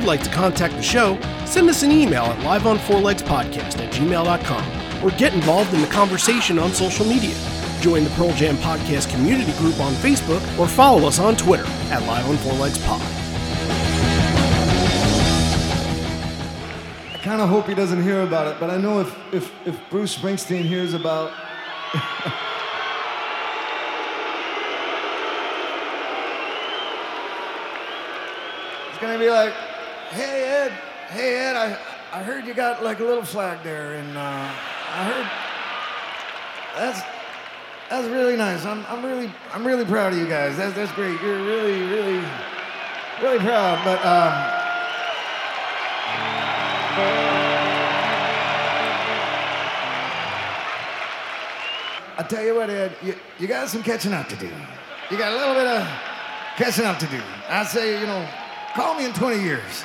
you'd like to contact the show, send us an email at liveonfourlegspodcast at gmail.com or get involved in the conversation on social media. Join the Pearl Jam Podcast community group on Facebook or follow us on Twitter at Live on Four Legs Pod. I kind of hope he doesn't hear about it, but I know if, if, if Bruce Springsteen hears about. He's gonna be like, hey Ed, hey Ed, I, I heard you got like a little flag there, and uh, I heard that's that's really nice. I'm, I'm really I'm really proud of you guys. That's that's great. You're really really really proud. But um, I tell you what, Ed, you, you got some catching up to do. You got a little bit of catching up to do. I say, you know, call me in 20 years.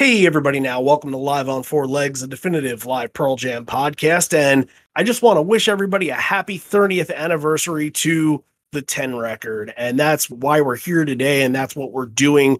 Hey, everybody, now welcome to Live on Four Legs, a definitive live Pearl Jam podcast. And I just want to wish everybody a happy 30th anniversary to the 10 record. And that's why we're here today. And that's what we're doing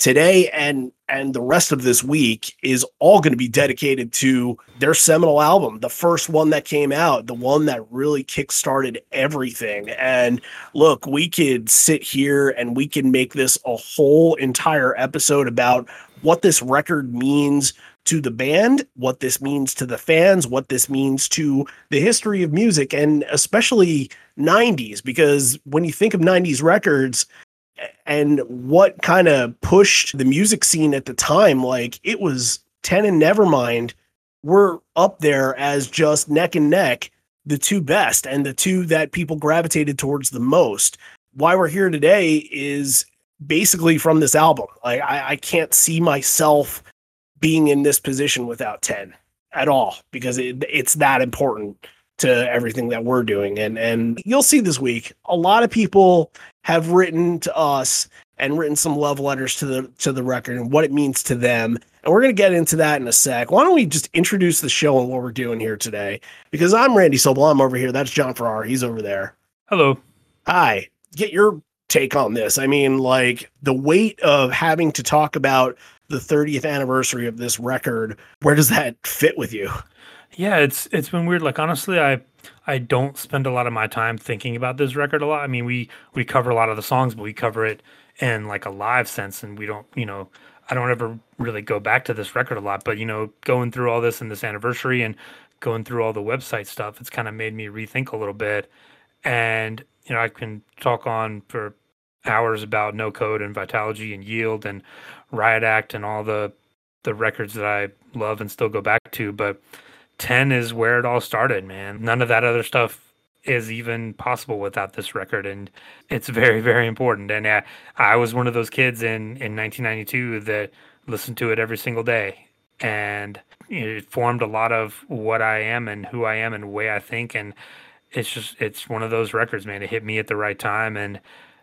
today. And and the rest of this week is all going to be dedicated to their seminal album, the first one that came out, the one that really kickstarted everything. And look, we could sit here and we can make this a whole entire episode about what this record means to the band, what this means to the fans, what this means to the history of music, and especially 90s, because when you think of 90s records and what kind of pushed the music scene at the time, like it was 10 and Nevermind were up there as just neck and neck, the two best and the two that people gravitated towards the most. Why we're here today is basically from this album. Like I, I can't see myself being in this position without 10 at all because it, it's that important to everything that we're doing. And and you'll see this week a lot of people have written to us and written some love letters to the to the record and what it means to them. And we're going to get into that in a sec. Why don't we just introduce the show and what we're doing here today? Because i'm randy sobel. I'm over here. That's john farrar. He's over there. Hello. hi. Get your take on this i mean like the weight of having to talk about the 30th anniversary of this record where does that fit with you Yeah, it's it's been weird. Like honestly, I I don't spend a lot of my time thinking about this record a lot. I mean, we we cover a lot of the songs, but we cover it in like a live sense, and we don't, you know, I don't ever really go back to this record a lot. But you know, going through all this and this anniversary and going through all the website stuff, it's kind of made me rethink a little bit. And you know, I can talk on for hours about No Code and Vitalogy and Yield and Riot Act and all the the records that I love and still go back to, but 10 is where it all started, man. None of that other stuff is even possible without this record and it's very very important and uh, I was one of those kids in in 1992 that listened to it every single day and it formed a lot of what I am and who I am and way I think and it's just it's one of those records man it hit me at the right time and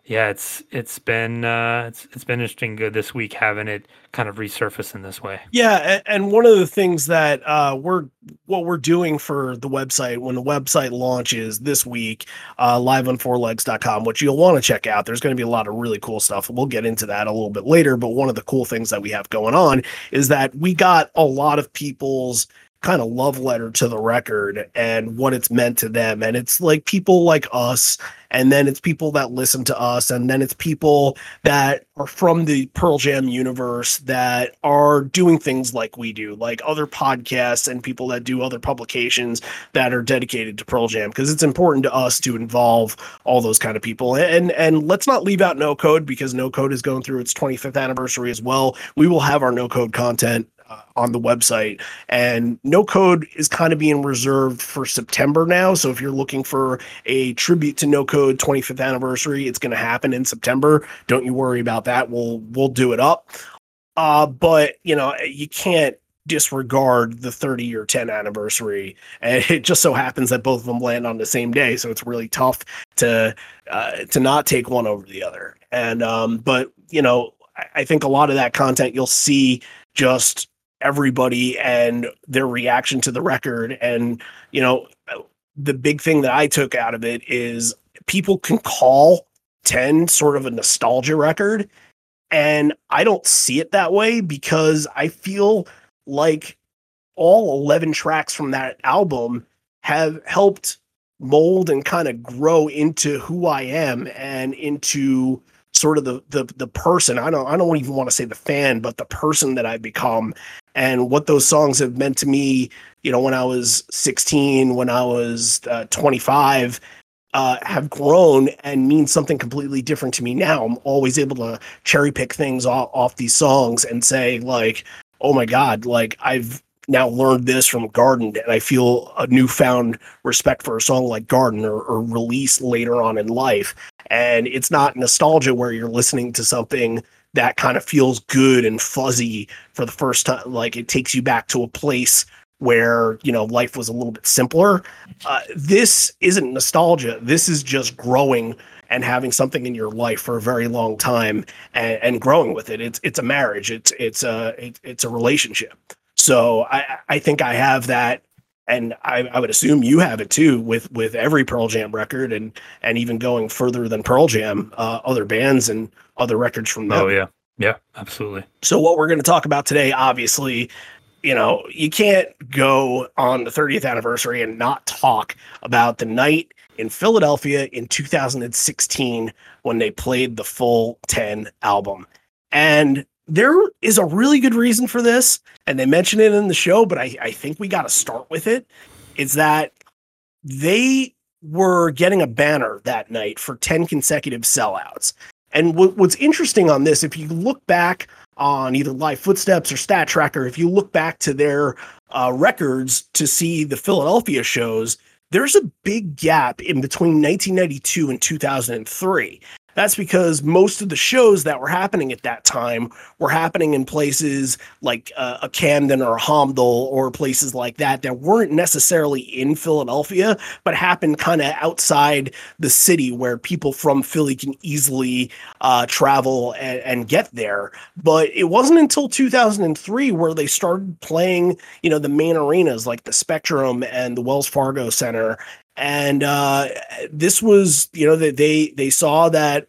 yeah, it's it's been uh, it's it's been interesting good this week having it kind of resurface in this way. Yeah, and one of the things that uh, we're what we're doing for the website when the website launches this week, uh, live on fourlegs.com, which you'll want to check out. There's going to be a lot of really cool stuff. We'll get into that a little bit later. But one of the cool things that we have going on is that we got a lot of people's kind of love letter to the record and what it's meant to them. And it's like people like us, and then it's people that listen to us, and then it's people that are from the Pearl Jam universe that are doing things like we do, like other podcasts and people that do other publications that are dedicated to Pearl Jam, because it's important to us to involve all those kind of people. And and let's not leave out No Code because No Code is going through its 25th anniversary as well. We will have our No Code content uh, on the website. And no code is kind of being reserved for September now. So if you're looking for a tribute to no code 25th anniversary, it's going to happen in September. Don't you worry about that. We'll we'll do it up. Uh, but you know you can't disregard the 30 year 10 anniversary and it just so happens that both of them land on the same day so it's really tough to uh, to not take one over the other and um but you know I think a lot of that content you'll see just everybody and their reaction to the record. And, you know, the big thing that I took out of it is people can call 10 sort of a nostalgia record. And I don't see it that way because I feel like all 11 tracks from that album have helped mold and kind of grow into who I am and into sort of the the the person I don't I don't even want to say the fan but the person that I've become and what those songs have meant to me you know when I was 16 when I was uh, 25 uh, have grown and mean something completely different to me now I'm always able to cherry pick things off, off these songs and say like oh my god like I've now learned this from Garden, and I feel a newfound respect for a song like Garden or, or release later on in life. And it's not nostalgia where you're listening to something that kind of feels good and fuzzy for the first time. Like it takes you back to a place where you know life was a little bit simpler. Uh, this isn't nostalgia. This is just growing and having something in your life for a very long time and, and growing with it. It's it's a marriage. It's it's a it, it's a relationship. So I, I think I have that, and I, I would assume you have it too with with every Pearl Jam record, and and even going further than Pearl Jam, uh, other bands and other records from them. Oh yeah, yeah, absolutely. So what we're going to talk about today, obviously, you know, you can't go on the 30th anniversary and not talk about the night in Philadelphia in 2016 when they played the full 10 album. And there is a really good reason for this, and they mention it in the show, but I, I think we got to start with it. Is that they were getting a banner that night for 10 consecutive sellouts. And w- what's interesting on this, if you look back on either Live Footsteps or Stat Tracker, if you look back to their uh, records to see the Philadelphia shows, there's a big gap in between 1992 and 2003. That's because most of the shows that were happening at that time were happening in places like uh, a Camden or a Holmdel or places like that that weren't necessarily in Philadelphia, but happened kind of outside the city where people from Philly can easily uh, travel and, and get there. But it wasn't until 2003 where they started playing, you know, the main arenas like the Spectrum and the Wells Fargo Center and uh, this was you know they they saw that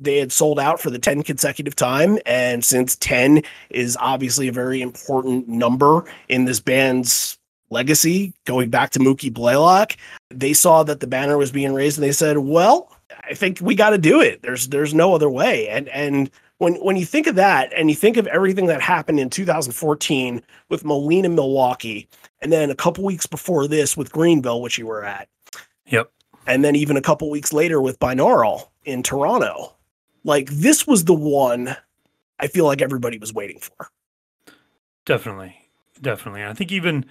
they had sold out for the 10 consecutive time. And since 10 is obviously a very important number in this band's legacy going back to Mookie Blaylock they saw that the banner was being raised and they said well I think we got to do it. There's there's no other way. And and when when you think of that and you think of everything that happened in 2014 with Moline Milwaukee and then a couple weeks before this with Greenville, which you were at. Yep. And then even a couple weeks later with binaural in Toronto. Like this was the one I feel like everybody was waiting for. Definitely. Definitely. I think even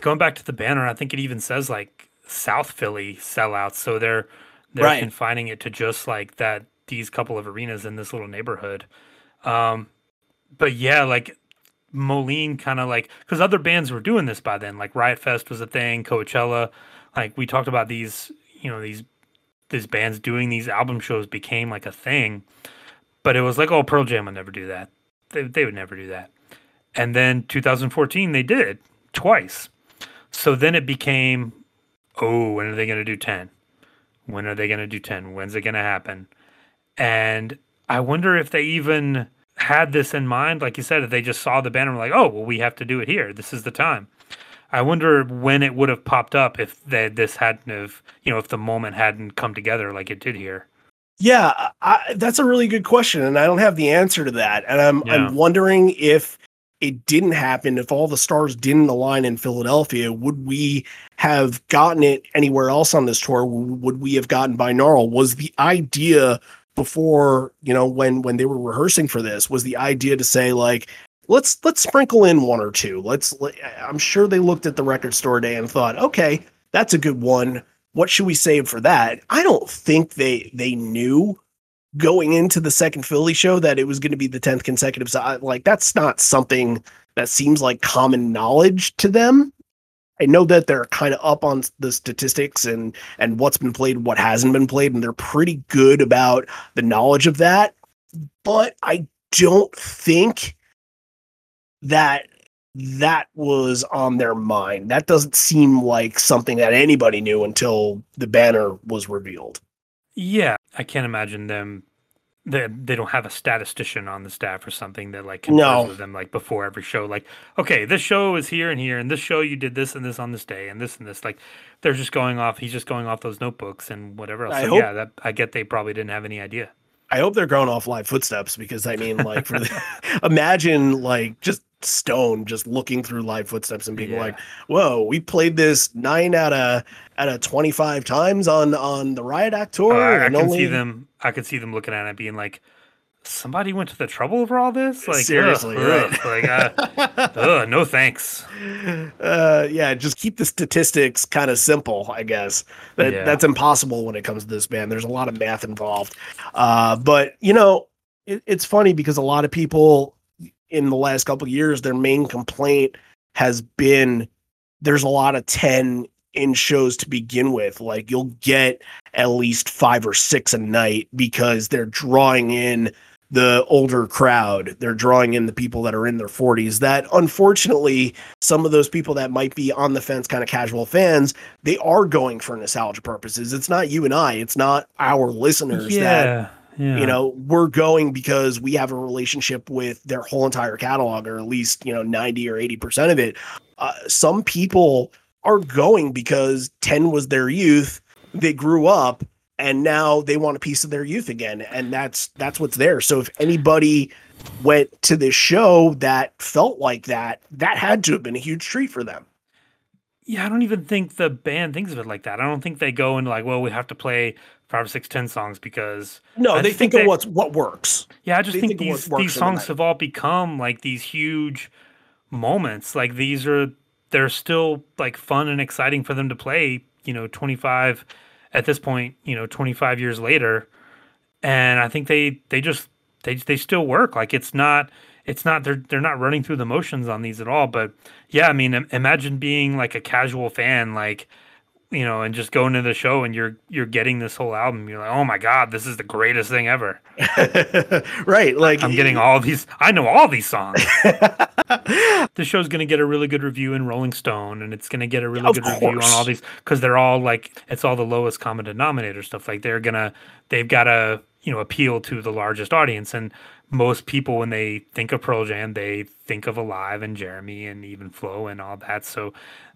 going back to the banner, I think it even says like South Philly sellouts. So they're they're right. confining it to just like that these couple of arenas in this little neighborhood. Um but yeah, like Moline kind of like because other bands were doing this by then, like Riot Fest was a thing, Coachella. Like we talked about these, you know, these these bands doing these album shows became like a thing, but it was like, oh, Pearl Jam would never do that. They they would never do that. And then 2014 they did twice. So then it became, oh, when are they going to do 10? When are they going to do 10? When's it going to happen? And I wonder if they even had this in mind, like you said, if they just saw the banner and were like, oh, well, we have to do it here. This is the time. I wonder when it would have popped up if they, this hadn't have, you know, if the moment hadn't come together like it did here. Yeah, I, that's a really good question, and I don't have the answer to that. And I'm Yeah. I'm wondering if it didn't happen, if all the stars didn't align in Philadelphia, would we have gotten it anywhere else on this tour? Would we have gotten binaural? Was the idea before you know when when they were rehearsing for this? Was the idea to say like let's let's sprinkle in one or two? Let's. let- I'm sure they looked at the record store day and thought, okay, that's a good one what should we save for that? I don't think they they knew going into the second Philly show that it was going to be the 10th consecutive si- like that's not something that seems like common knowledge to them. I know that they're kind of up on the statistics and and what's been played, what hasn't been played, and they're pretty good about the knowledge of that. But I don't think that that was on their mind. That doesn't seem like something that anybody knew until the banner was revealed. Yeah, I can't imagine them. They, they don't have a statistician on the staff or something that like No. with them like before every show. Like, okay, this show is here and here, and this show you did this and this on this day, and this and this. Like, they're just going off. He's just going off those notebooks and whatever else. I so hope- yeah, that I get they probably didn't have any idea. I hope they're going off live footsteps because I mean, like, for the, imagine like just Stone just looking through live footsteps and being Yeah. like, "Whoa, we played this nine out of out of twenty five times on on the Riot Act tour." Uh, I, can only- see them. I could see them looking at it, being like, "Somebody went to the trouble over all this." Like, Seriously, ugh, right? like, uh, ugh, no thanks. uh yeah just keep the statistics kind of simple i guess that Yeah. that's impossible when it comes to this band there's a lot of math involved uh but you know it, it's funny because a lot of people in the last couple of years their main complaint has been there's a lot of 10 in shows to begin with like you'll get at least five or six a night because they're drawing in the older crowd. They're drawing in the people that are in their 40s that unfortunately some of those people that might be on the fence kind of casual fans they are going for nostalgia purposes. It's not you and i. It's not our listeners that Yeah, yeah. you know we're going because we have a relationship with their whole entire catalog or at least you know 90 or 80 percent of it. Uh, some people are going because 10 was their youth they grew up and now they want a piece of their youth again and that's that's what's there so if anybody went to this show that felt like that that had to have been a huge treat for them Yeah, I don't even think the band thinks of it like that. I don't think they go into like, well, we have to play five or six, ten songs because no I they think, think of what's what works yeah, I just They think, think these these the songs have all become like these huge moments. Like these are they're still like fun and exciting for them to play, you know, 25 at this point, you know, 25 years later. And I think they they just they they still work. Like it's not it's not they're they're not running through the motions on these at all. But yeah, I mean, imagine being like a casual fan, like you know, and just going to the show and you're you're getting this whole album. You're like, oh my god, this is the greatest thing ever. right like I'm getting all these. I know all these songs. the show's going to get a really good review in Rolling Stone, and it's going to get a really Of good review on all these because they're all like it's all the lowest common denominator stuff. Like they're gonna they've got to you know appeal to the largest audience, and most people when they think of Pearl Jam, they think of Alive and Jeremy and even Flow and all that. So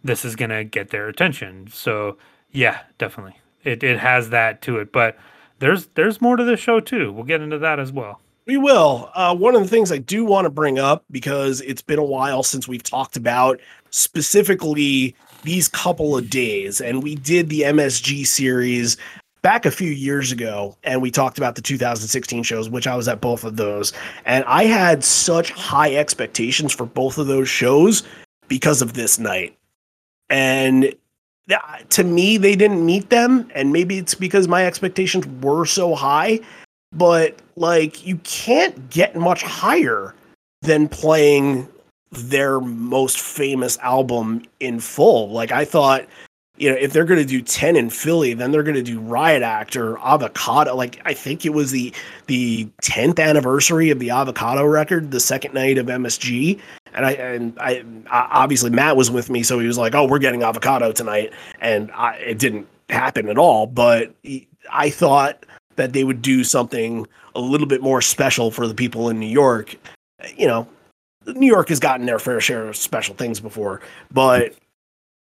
this is going to get their attention. So yeah, definitely, it it has that to it, but. There's there's more to this show too. We'll get into that as well. We will. Uh, one of the things I do want to bring up because it's been a while since we've talked about specifically these couple of days, and we did the MSG series back a few years ago, and we talked about the 2016 shows, which I was at both of those, and I had such high expectations for both of those shows because of this night, and to me they didn't meet them, and maybe it's because my expectations were so high but like you can't get much higher than playing their most famous album in full. Like I thought, you know, if they're going to do 10 in Philly, then they're going to do Riot Act or Avocado. Like I think it was the the 10th anniversary of the Avocado record, the second night of MSG. And I and I I- obviously Matt was with me, so he was like, "Oh, we're getting Avocado tonight," and I, it didn't happen at all. But he- I thought that they would do something a little bit more special for the people in New York. You know, New York has gotten their fair share of special things before, but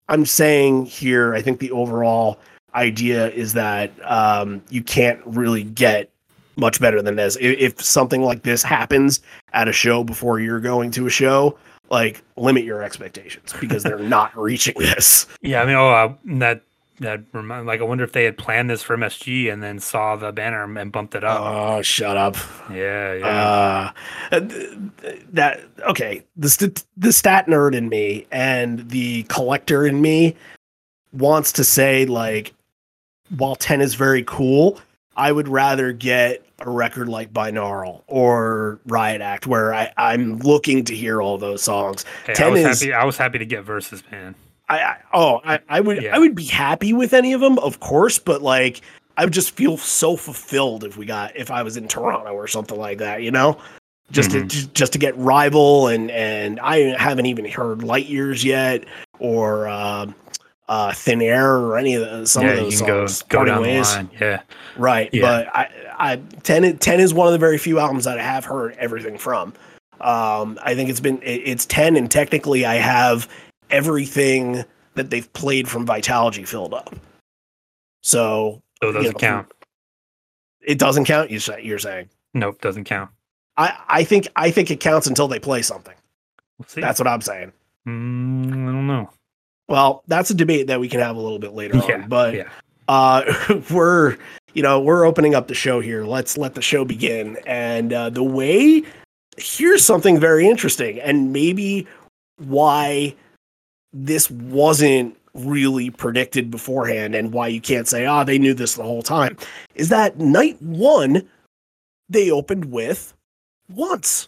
I'm saying here, I think the overall idea is that um, you can't really get much better than this. If, if something like this happens at a show before you're going to a show, like limit your expectations because they're not reaching this. Yeah, I mean, oh, uh, that that remind like I wonder if they had planned this for MSG and then saw the banner and bumped it up. Oh, shut up. yeah, yeah. Uh, that okay. The st- the stat nerd in me and the collector in me wants to say like, while ten is very cool, I would rather get a record like Binaural or Riot Act, where I, I'm looking to hear all those songs. Hey, I 10 was is happy. I was happy to get versus man. I, I oh I, I would Yeah. I would be happy with any of them, of course, but like I would just feel so fulfilled if we got if I was in Toronto or something like that, you know, just Mhm. to just, just to get rival and and I haven't even heard Light Years yet or um uh, Thin Air or any of the, some yeah, of those go songs. go Parting down Ways. the line. Yeah, Right. Yeah. But I, I 10, 10 is one of the very few albums that I have heard everything from. Um, I think it's been, it- it's 10 and technically I have everything that they've played from Vitalogy filled up. So so it doesn't you know, count. it doesn't count. You say, you're saying, Nope, doesn't count. I, I think, I think it counts until they play something. We'll see. That's what I'm saying. Mm, I don't know. Well, that's a debate that we can have a little bit later Yeah, on, but yeah. uh we're you know we're opening up the show here. Let's let the show begin. And uh the way here's something very interesting and maybe why this wasn't really predicted beforehand and why you can't say ah they knew this the whole time is that night one they opened with once.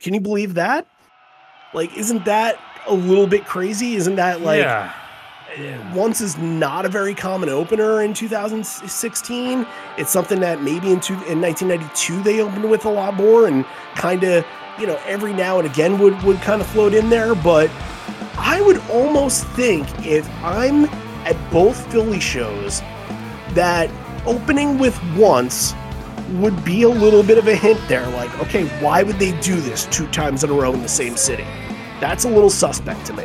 Can you believe that? Like isn't that a little bit crazy isn't that like yeah, Yeah. once is not a very common opener in 2016. It's something that maybe in, two, in 1992 they opened with a lot more and kind of, you know, every now and again would, would kind of float in there. But I would almost think if I'm at both Philly shows that opening with once would be a little bit of a hint there. Like, okay, why would they do this two times in a row in the same city? That's a little suspect to me.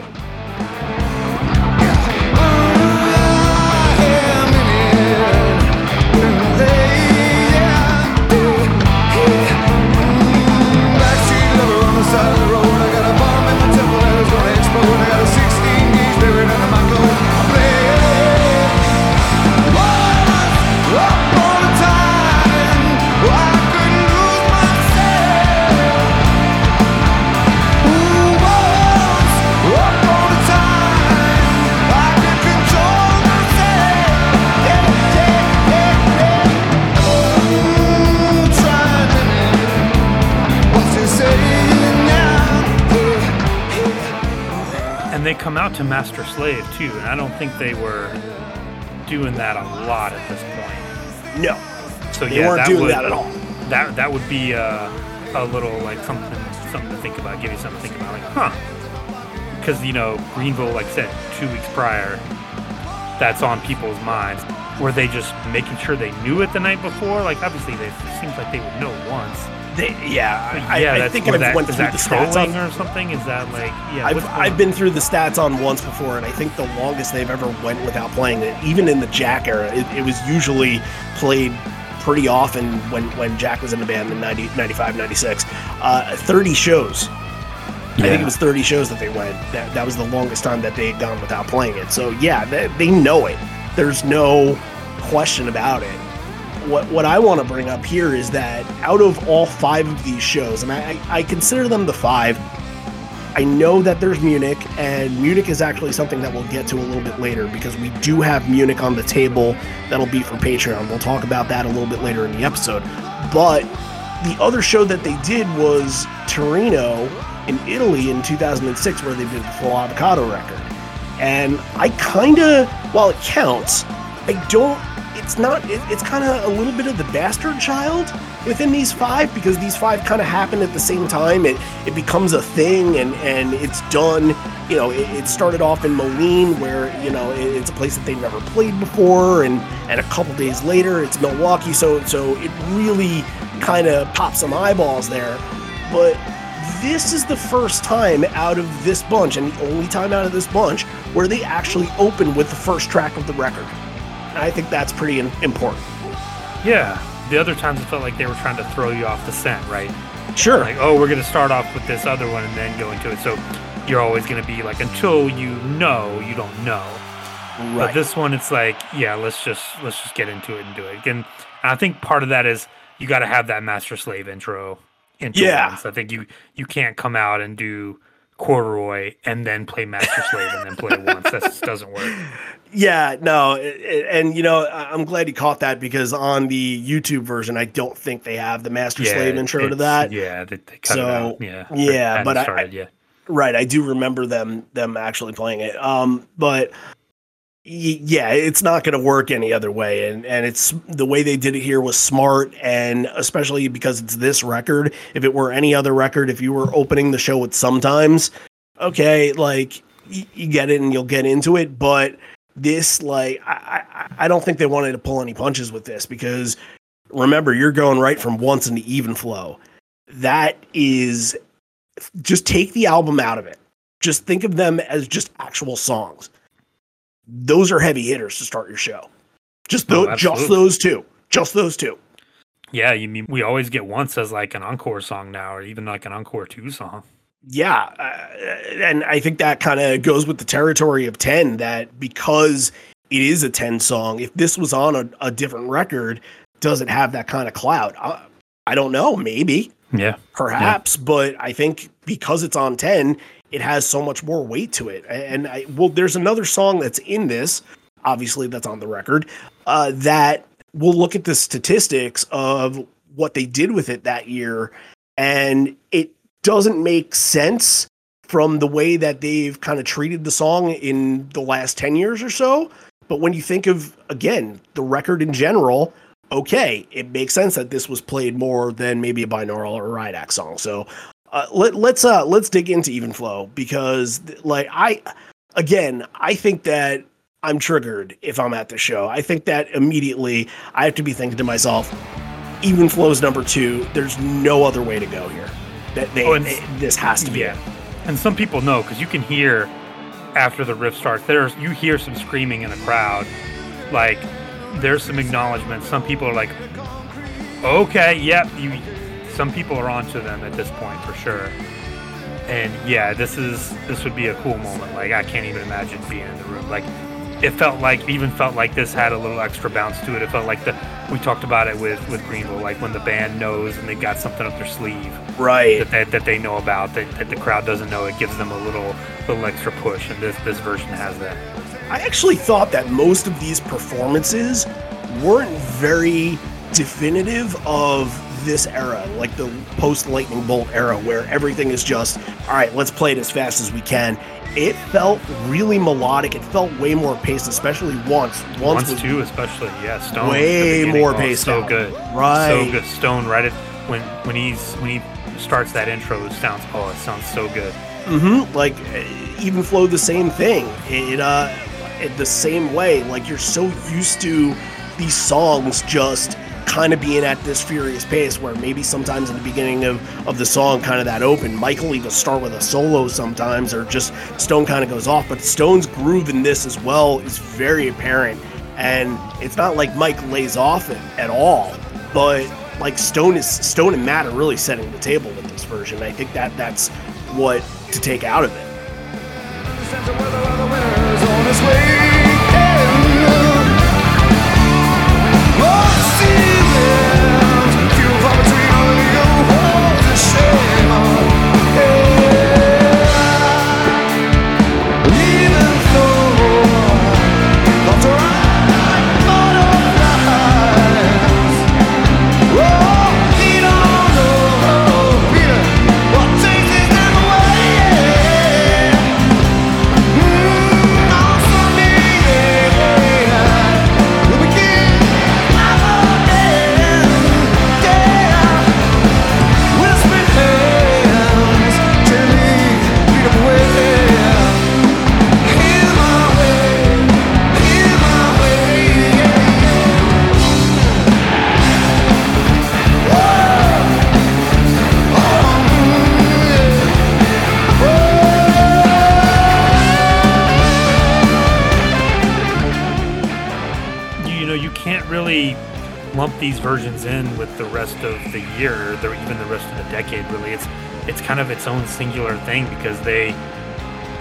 They come out to Master Slave too, and I don't think they were doing that a lot at this point. No, So they yeah, weren't that doing would, that at all. That that would be uh, a little like something something to think about, give you something to think about, like huh? Because you know Greenville, like I said, two weeks prior, that's on people's minds. Were they just making sure they knew it the night before? Like obviously, they it seems like they would know once. They, yeah, I, yeah, I that's think I've that, went through that the stats on. or something? Is that like yeah? I've, I've been through the stats on once before, and I think the longest they've ever went without playing it, even in the Jack era, it, it was usually played pretty often when, when Jack was in the band in 90, 95, 96. Uh, 30 shows. I think it was 30 shows that they went. That, that was the longest time that they had gone without playing it. So, yeah, they, they know it. There's no question about it. What, what I want to bring up here is that out of all five of these shows, and I, I consider them the five, I know that there's Munich, and Munich is actually something that we'll get to a little bit later because we do have Munich on the table that'll be for Patreon. We'll talk about that a little bit later in the episode. But the other show that they did was Torino in Italy in 2006, where they did the full avocado record. And I kind of, while it counts, I don't. It's not. It, it's kind of a little bit of the bastard child within these five because these five kind of happen at the same time. It it becomes a thing and and it's done. You know, it, it started off in Moline where you know it, it's a place that they've never played before, and and a couple days later it's Milwaukee. So so it really kind of pops some eyeballs there. But this is the first time out of this bunch, and the only time out of this bunch, where they actually open with the first track of the record. I think that's pretty important. Yeah. The other times it felt like they were trying to throw you off the scent, right? Sure. Like, oh, we're going to start off with this other one and then go into it. So you're always going to be like, until you know, you don't know. Right. But this one, it's like, yeah, let's just let's just get into it and do it. And I think part of that is you got to have that master slave intro. Into yeah. Once. I think you you can't come out and do corduroy and then play master slave and then play once. That just doesn't work. Yeah, no, and you know, I'm glad you caught that because on the YouTube version, I don't think they have the master yeah, slave intro to that. Yeah, they, they cut so. Yeah, yeah, but started, I, yeah. right, I do remember them them actually playing it. Um, but yeah, it's not going to work any other way. And and it's the way they did it here was smart, and especially because it's this record. If it were any other record, if you were opening the show with sometimes, okay, like y- you get it and you'll get into it. But this, like, I, I I don't think they wanted to pull any punches with this because remember, you're going right from once into even flow. That is just take the album out of it. Just think of them as just actual songs those are heavy hitters to start your show. Just oh, just those two. Just those two. Yeah, you mean we always get once as like an encore song now, or even like an encore two song. Yeah, uh, and I think that kind of goes with the territory of ten. That because it is a ten song, if this was on a, a different record, does it have that kind of clout? Uh, I don't know. Maybe. Yeah. Perhaps, yeah. but I think because it's on ten, it has so much more weight to it. And I well, there's another song that's in this, obviously that's on the record, uh, that we'll look at the statistics of what they did with it that year, and it doesn't make sense from the way that they've kind of treated the song in the last 10 years or so. But when you think of, again, the record in general, okay, it makes sense that this was played more than maybe a binaural or Act song. So uh, let, let's uh let's dig into even flow because like I again I think that I'm triggered if I'm at the show. I think that immediately I have to be thinking to myself, even flows number two. There's no other way to go here. That they, oh, they this has to be yeah. it. And some people know because you can hear after the riff starts. There's you hear some screaming in the crowd, like there's some acknowledgement. Some people are like, okay, yep, you some people are onto them at this point for sure. And yeah, this is this would be a cool moment. Like I can't even imagine being in the room. Like it felt like even felt like this had a little extra bounce to it. It felt like the we talked about it with with Greenville, like when the band knows and they got something up their sleeve, right? That that, that they know about that, that the crowd doesn't know. It gives them a little little extra push, and this this version has that. I actually thought that most of these performances weren't very definitive of this era, like the post Lightning Bolt era, where everything is just, all right, let's play it as fast as we can. It felt really melodic. It felt way more paced, especially once. Once, once too, especially yeah. Stone way more paced. So out. good, right? So good. Stone right at when when he's when he starts that intro, it sounds oh, it sounds so good. Mm-hmm. Like even flow the same thing. It uh, it, the same way. Like you're so used to these songs just kind of being at this furious pace where maybe sometimes in the beginning of, of the song, kind of that open, Michael even start with a solo sometimes, or just Stone kind of goes off. But Stone's groove in this as well is very apparent. And it's not like Mike lays off it at all, but like Stone is Stone and Matt are really setting the table with this version. I think that that's what to take out of it. These versions in with the rest of the year, or even the rest of the decade. Really, it's it's kind of its own singular thing because they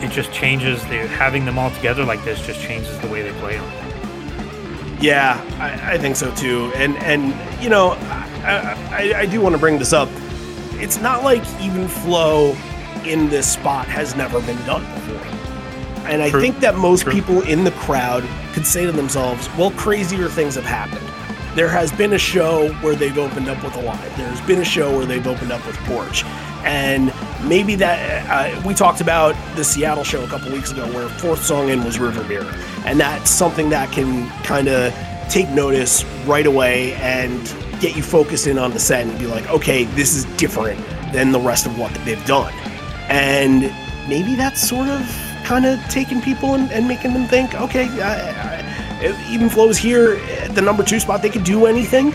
it just changes. They, having them all together like this just changes the way they play them. Yeah, I, I think so too. And and you know, I, I, I do want to bring this up. It's not like even flow in this spot has never been done before. And I True. think that most True. people in the crowd could say to themselves, well, crazier things have happened. There has been a show where they've opened up with a Alive. There's been a show where they've opened up with Porch. And maybe that, uh, we talked about the Seattle show a couple weeks ago where fourth song in was Rearview Mirror. And that's something that can kind of take notice right away and get you focused in on the set and be like, okay, this is different than the rest of what they've done. And maybe that's sort of kind of taking people and, and making them think, okay, I, I, even flows here the number two spot, they could do anything.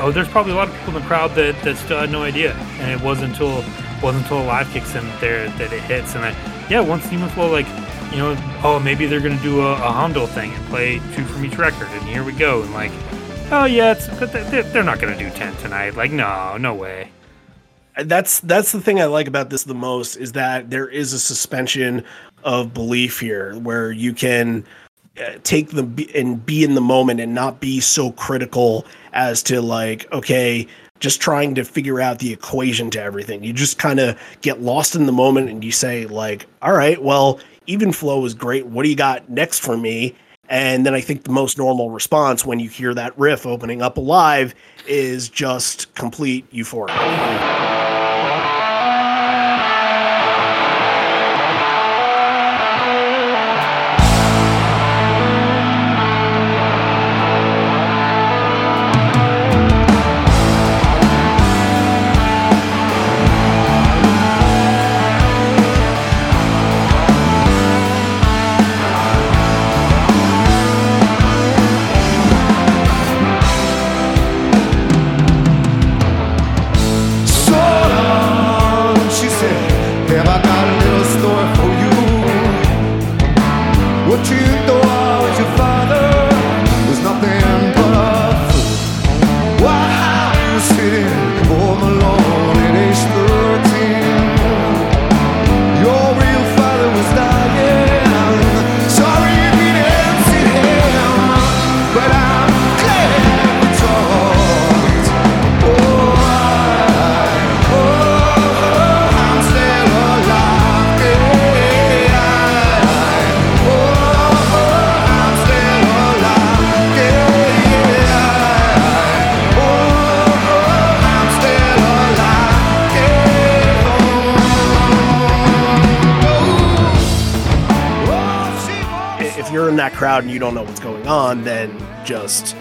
Oh, there's probably a lot of people in the crowd that, that still had no idea, and it wasn't until wasn't until a live kicks in there that it hits. And I, yeah, once Demon Flow like, you know, oh maybe they're gonna do a, a Hondo thing and play two from each record, and here we go, and like, oh yeah, it's they're not gonna do ten tonight. Like, no, no way. that's that's the thing I like about this the most is that there is a suspension of belief here where you can take the and be in the moment and not be so critical as to like okay just trying to figure out the equation to everything. You just kind of get lost in the moment and you say like all right well even flow is great. What do you got next for me? And then I think the most normal response when you hear that riff opening up alive is just complete euphoria. Just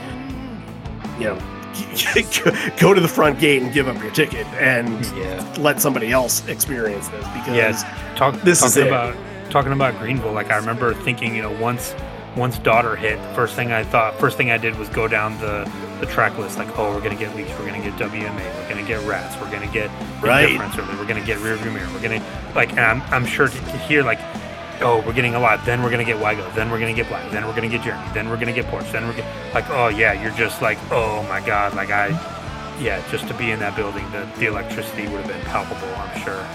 you know go to the front gate and give up your ticket and Yeah. let somebody else experience this because Yes, talk, this is talking it. about talking about Greenville. Like I remember thinking, you know, once once daughter hit, first thing I thought, first thing I did was go down the the track list. Like, oh, we're gonna get Leash, we're gonna get WMA, we're gonna get Rats, we're gonna get Right. Indifference early, we're gonna get Rearview Mirror, we're gonna like, and I'm I'm sure to, to hear like. Oh, we're getting alive. Then we're gonna get Why Go. Then we're gonna get Black. Then we're gonna get Jeremy. Then we're gonna get Porch. Then we're gonna, like, oh yeah, you're just like, oh my god, like I, yeah, just to be in that building, the the electricity would have been palpable. I'm sure.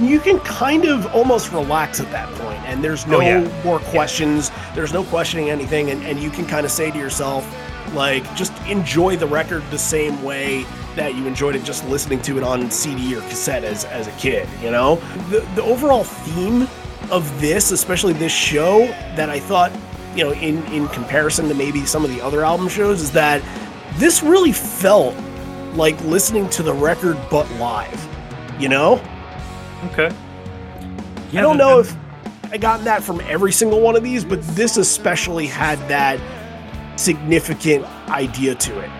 you can kind of almost relax at that point and there's oh, no Oh, yeah. more questions there's no questioning anything and, and you can kind of say to yourself like just enjoy the record the same way that you enjoyed it just listening to it on cd or cassette as, as a kid you know the, the overall theme of this especially this show that i thought you know in in comparison to maybe some of the other album shows is that this really felt like listening to the record but live you know Okay. I don't know if I got that from every single one of these, but this especially had that significant idea to it.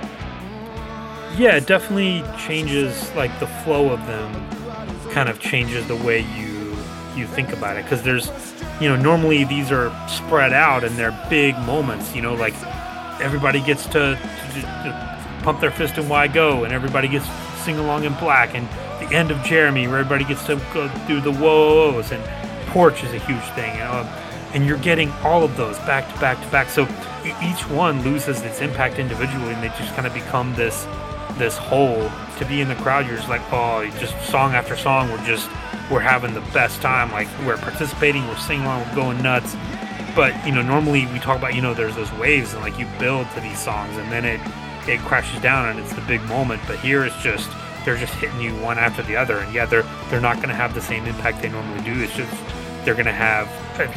Yeah, it definitely changes like the flow of them. Kind of changes the way you you think about it because there's, you know, normally these are spread out and they're big moments. You know, like everybody gets to, to, to pump their fist and why go, and everybody gets sing along in black, and the end of Jeremy where everybody gets to go through the woes and Porch is a huge thing. And you're getting all of those back to back to back. So each one loses its impact individually, and they just kind of become this this whole. To be in the crowd, you're just like, oh, just song after song, we're just we're having the best time. Like we're participating, we're singing along, we're going nuts. But you know, normally we talk about you know there's those waves and like you build to these songs, and then it it crashes down and it's the big moment. But here it's just they're just hitting you one after the other, and yeah, they're they're not going to have the same impact they normally do. It's just they're going to have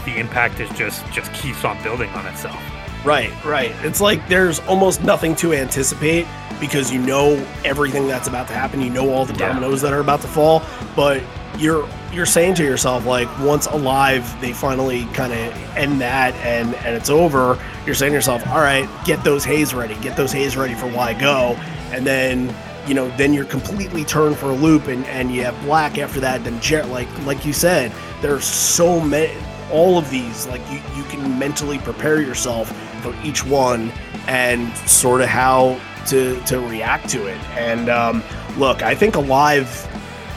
the impact is just just keeps on building on itself. Right, right. It's like there's almost nothing to anticipate because you know everything that's about to happen. You know all the dominoes yeah. that are about to fall, but you're you're saying to yourself like once alive they finally kind of end that and and it's over you're saying to yourself all right get those haze ready get those haze ready for why go and then you know then you're completely turned for a loop and and you have black after that then jet like like you said there's so many all of these like you you can mentally prepare yourself for each one and sort of how to to react to it. And um, look i think alive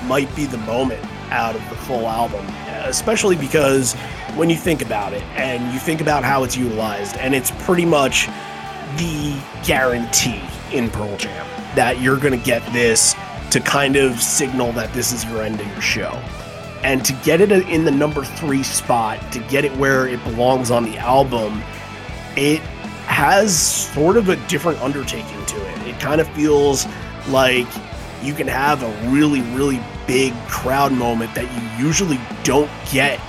might be the moment out of the full album especially because when you think about it and you think about how it's utilized and it's pretty much the guarantee in pearl jam that you're going to get this to kind of signal that this is your end of your show. And to get it in the number three spot, to get it where it belongs on the album, it has sort of a different undertaking to it. It kind of feels like you can have a really, really big crowd moment that you usually don't get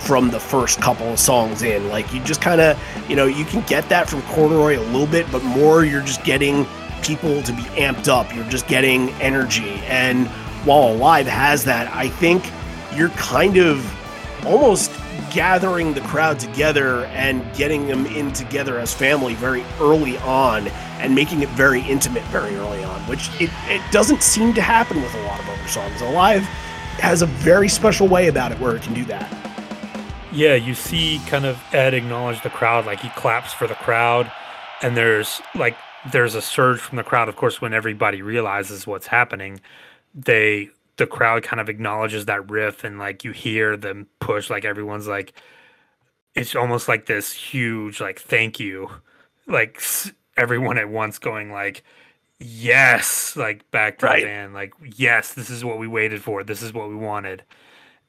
from the first couple of songs in. Like you just kind of, you know, you can get that from Corduroy a little bit, but more you're just getting people to be amped up. You're just getting energy. And while Alive has that, I think you're kind of almost gathering the crowd together and getting them in together as family very early on and making it very intimate very early on, which it, it doesn't seem to happen with a lot of other songs. Alive has a very special way about it where it can do that. Yeah, you see kind of Ed acknowledge the crowd, like he claps for the crowd, and there's like there's a surge from the crowd. Of course, when everybody realizes what's happening, they the crowd kind of acknowledges that riff and like you hear them push like everyone's like it's almost like this huge like thank you like everyone at once going like yes like back to right. the band like yes this is what we waited for. This is what we wanted.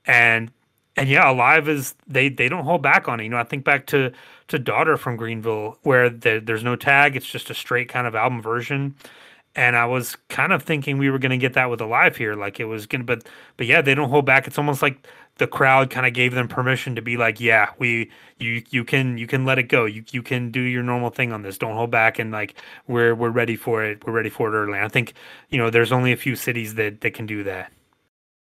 And and yeah alive is they they don't hold back on it. You know i think back to to daughter from greenville where there, there's no tag it's just a straight kind of album version and I was kind of thinking we were going to get that with Alive here, like it was going to, but but yeah, they don't hold back. It's almost like the crowd kind of gave them permission to be like, yeah, we you you can you can let it go. You you can do your normal thing on this. Don't hold back, and like we're we're ready for it. We're ready for it early. I think you know there's only a few cities that that can do that.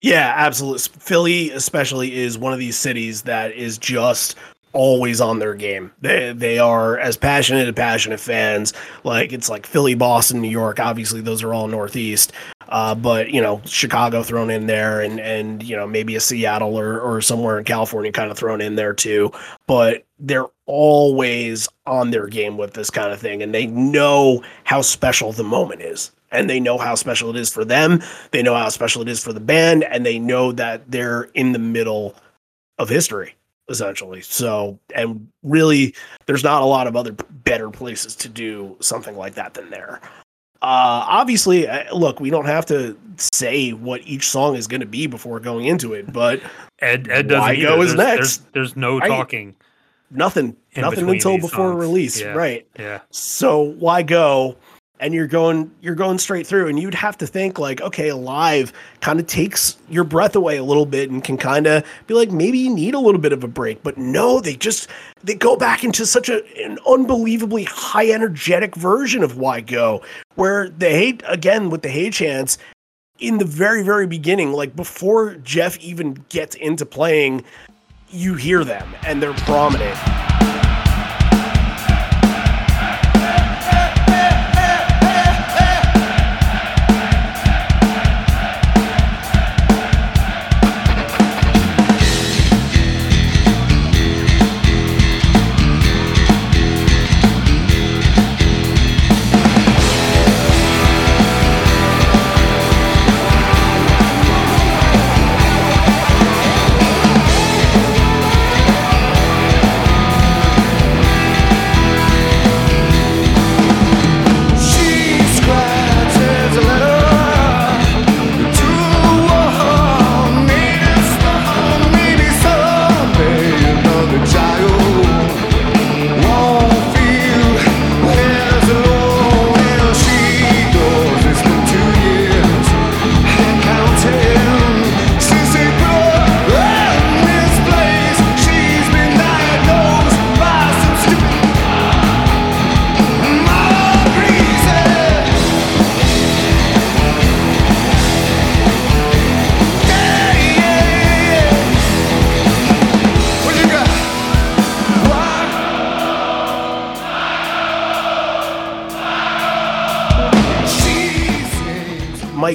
Yeah, absolutely. Philly, especially, is one of these cities that is just always on their game. They they are as passionate and passionate fans. Like it's like Philly, Boston, New York. Obviously, those are all Northeast. Uh, but you know, Chicago thrown in there, and and you know maybe a Seattle or or somewhere in California kind of thrown in there too. But they're always on their game with this kind of thing, and they know how special the moment is. And they know how special it is for them. They know how special it is for the band, and they know that they're in the middle of history essentially. So, and really, there's not a lot of other better places to do something like that than there. Uh, obviously, look, we don't have to say what each song is going to be before going into it, but Ed, Ed doesn't why go is next. There's, there's no talking. I, nothing, nothing until before songs. release, yeah. right? Yeah. So why go? And you're going you're going straight through and you'd have to think like okay alive kind of takes your breath away a little bit and can kind of be like maybe you need a little bit of a break but no they just they go back into such a, an unbelievably high energetic version of why go where the hate again with the hey chance in the very very beginning like before jeff even gets into playing you hear them and they're prominent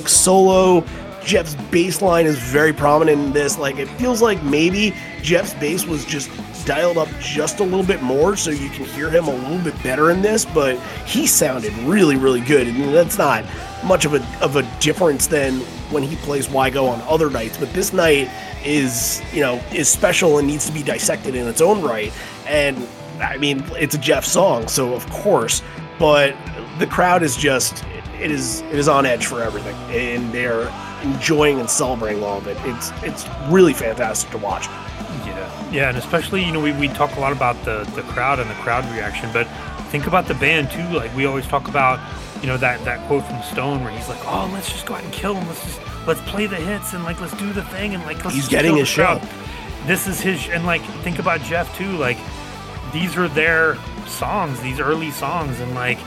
Solo. Jeff's bass line is very prominent in this. Like, it feels like maybe Jeff's bass was just dialed up just a little bit more so you can hear him a little bit better in this, but he sounded really, really good. And that's not much of a, of a difference than when he plays Why Go on other nights. But this night is, you know, is special and needs to be dissected in its own right. And I mean, it's a Jeff song, so of course, but the crowd is just it is it is on edge for everything, and they're enjoying and celebrating all of it. It's it's really fantastic to watch. Yeah, yeah, and especially you know we, we talk a lot about the the crowd and the crowd reaction, but think about the band too. Like we always talk about, you know that that quote from Stone where he's like, "Oh, let's just go out and kill him. Let's just let's play the hits and like let's do the thing and like let's he's getting his show. This is his and like think about Jeff too. Like these are their songs, these early songs, and like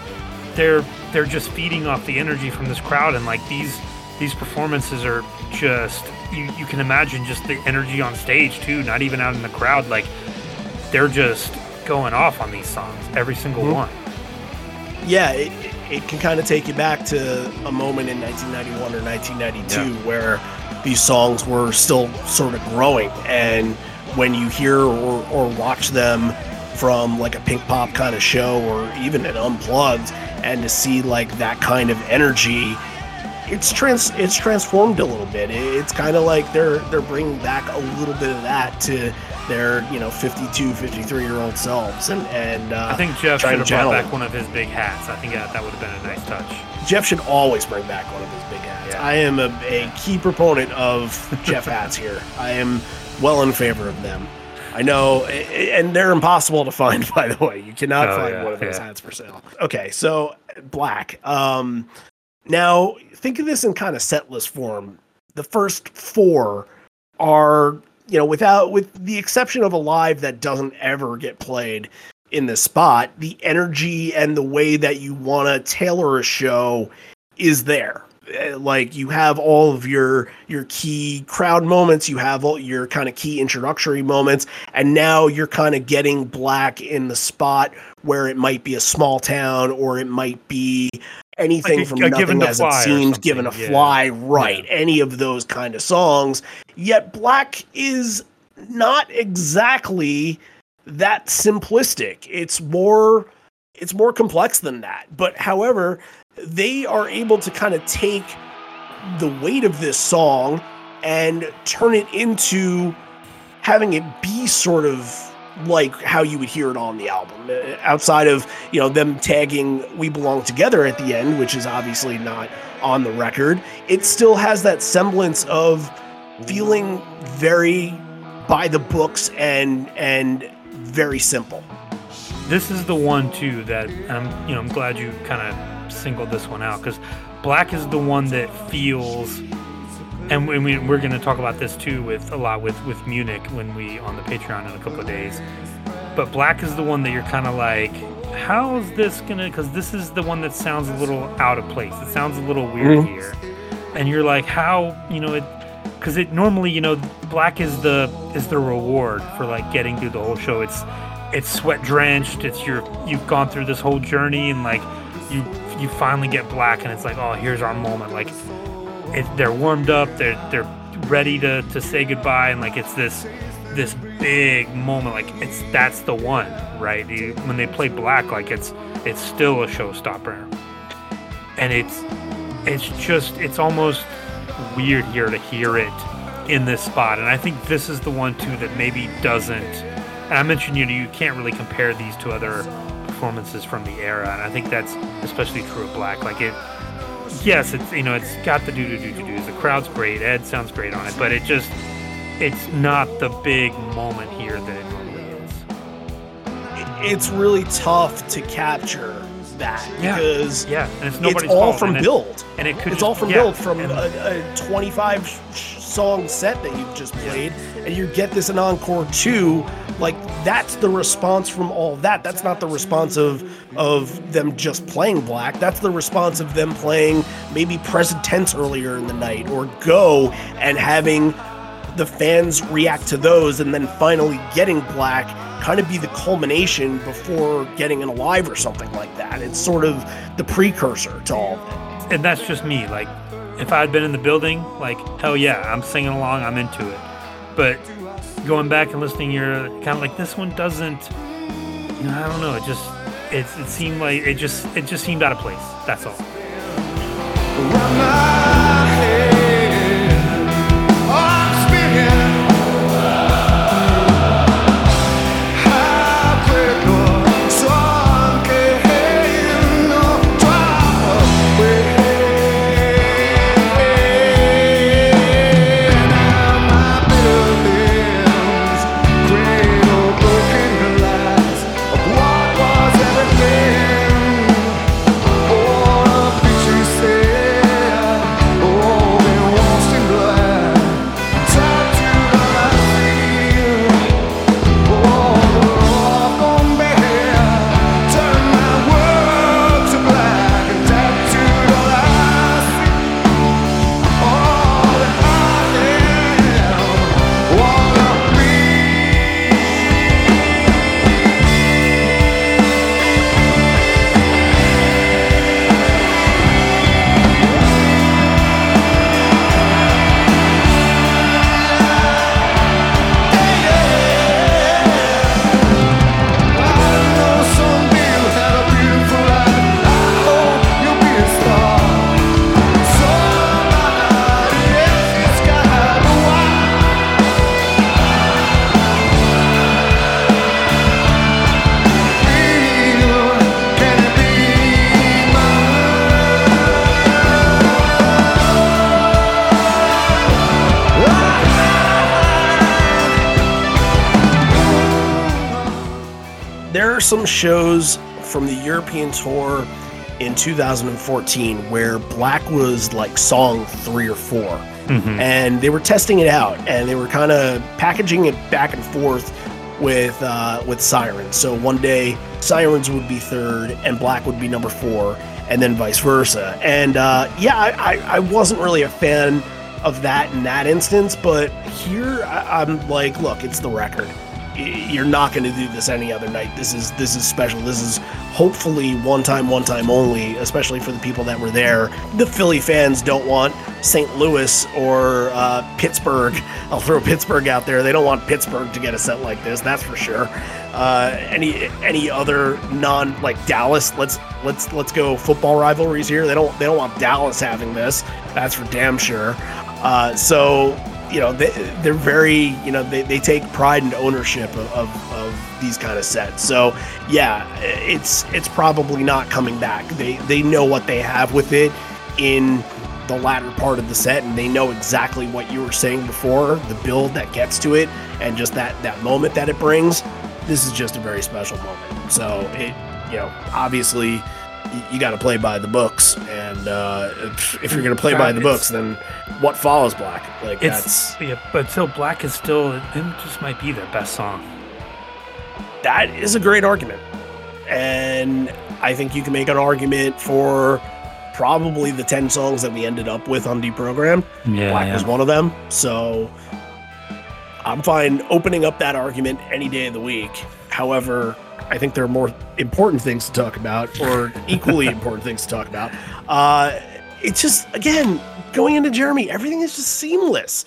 they're they're just feeding off the energy from this crowd, and like these these performances are just you, you can imagine just the energy on stage too, not even out in the crowd, like they're just going off on these songs, every single mm-hmm. one. Yeah, it, it can kind of take you back to a moment in 1991 or 1992 yeah. where these songs were still sort of growing, and when you hear or, or watch them from like a Pinkpop kind of show or even an unplugged and to see like that kind of energy it's trans it's transformed a little bit. It's kind of like they're they're bringing back a little bit of that to their you know 52 53 year old selves and and uh, i think jeff should have brought back one of his big hats. I think that, that would have been a nice touch. Jeff should always bring back one of his big hats. Yeah. i am a, a key proponent of jeff hats here. I am well in favor of them I know, and they're impossible to find. By the way, you cannot oh, find yeah, one of those yeah. hats for sale. Okay, so black. Um, now think of this in kind of set list form. The first four are, you know, without with the exception of a live that doesn't ever get played in the spot, the energy and the way that you want to tailor a show is there. Uh, like you have all of your your key crowd moments you have all your kind of key introductory moments and now you're kind of getting black in the spot where it might be a small town or it might be anything like a, from a nothing as it seems given a yeah. fly right yeah. any of those kind of songs yet black is not exactly that simplistic it's more it's more complex than that but however they are able to kind of take the weight of this song and turn it into having it be sort of like how you would hear it on the album. Uh, outside of you know them tagging we belong together at the end which is obviously not on the record it still has that semblance of feeling very by the books and and very simple. This is the one too that i'm you know i'm glad you kind of singled this one out because Black is the one that feels, and we, we're going to talk about this too with a lot with with Munich when we on the Patreon in a couple of days. But Black is the one that you're kind of like, how is this gonna? Because this is the one that sounds a little out of place. It sounds a little weird mm-hmm. here, and you're like, how you know it? Because it normally, you know, Black is the is the reward for like getting through the whole show. It's it's sweat drenched. It's your you've gone through this whole journey and like you you finally get black and it's like oh here's our moment. Like it, they're warmed up they're they're ready to to say goodbye and like it's this this big moment like it's that's the one right? You, when they play black like it's it's still a showstopper. And it's it's just it's almost weird here to hear it in this spot. And i think this is the one too that maybe doesn't and i mentioned you know you can't really compare these to other performances from the era, and I think that's especially true of Black. Like it, yes, it's you know it's got the do do do do do's. The crowd's great. Ed sounds great on it, but it just it's not the big moment here that it normally is. It's really tough to capture that yeah. because yeah, and it's, it's all fault. from and build, it, and it could it's just, all from yeah, build from a, a 25 song set that you've just played, and you get this an encore too. like that's the response from all that. That's not the response of of them just playing black. That's the response of them playing maybe present tense earlier in the night or go and having the fans react to those and then finally getting black kind of be the culmination before getting an alive or something like that. It's sort of the precursor to all of it. And that's just me like if I had been in the building, like hell yeah, I'm singing along, I'm into it. But going back and listening, you're kind of like this one doesn't. You know, I don't know. It just it, it seemed like it just it just seemed out of place. That's all. Some shows from the European tour in 2014 where Black was like song three or 4 and they were testing it out and they were kind of packaging it back and forth with uh, with Sirens. So one day Sirens would be third and Black would be number four, and then vice versa. And uh, yeah, I, I, I wasn't really a fan of that in that instance, but here I, I'm like, look, it's the record you're not going to do this any other night. This is this is special. This is hopefully one time, one time only, especially for the people that were there. The Philly fans don't want St. Louis or uh, Pittsburgh. I'll throw Pittsburgh out there. They don't want Pittsburgh to get a set like this. That's for sure. Uh, any any other non like Dallas? Let's let's let's go football rivalries here. They don't they don't want Dallas having this. That's for damn sure. Uh, so you know they, they're very you know they, they take pride and ownership of, of, of these kind of sets. So yeah it's it's probably not coming back. They they know what they have with it in the latter part of the set and they know exactly what you were saying before the build that gets to it and just that that moment that it brings. This is just a very special moment. So it you know obviously you got to play by the books and uh, if, you're going to play by the books then what follows black like that's yeah, but still, Black is still it just might be their best song. that is a great argument. And I think you can make an argument for probably the 10 songs that we ended up with on Deprogram. Yeah, Black yeah. was one of them. So I'm fine opening up that argument any day of the week. However, I think there are more important things to talk about, or equally important things to talk about. Uh, it's just, again, going into Jeremy, everything is just seamless.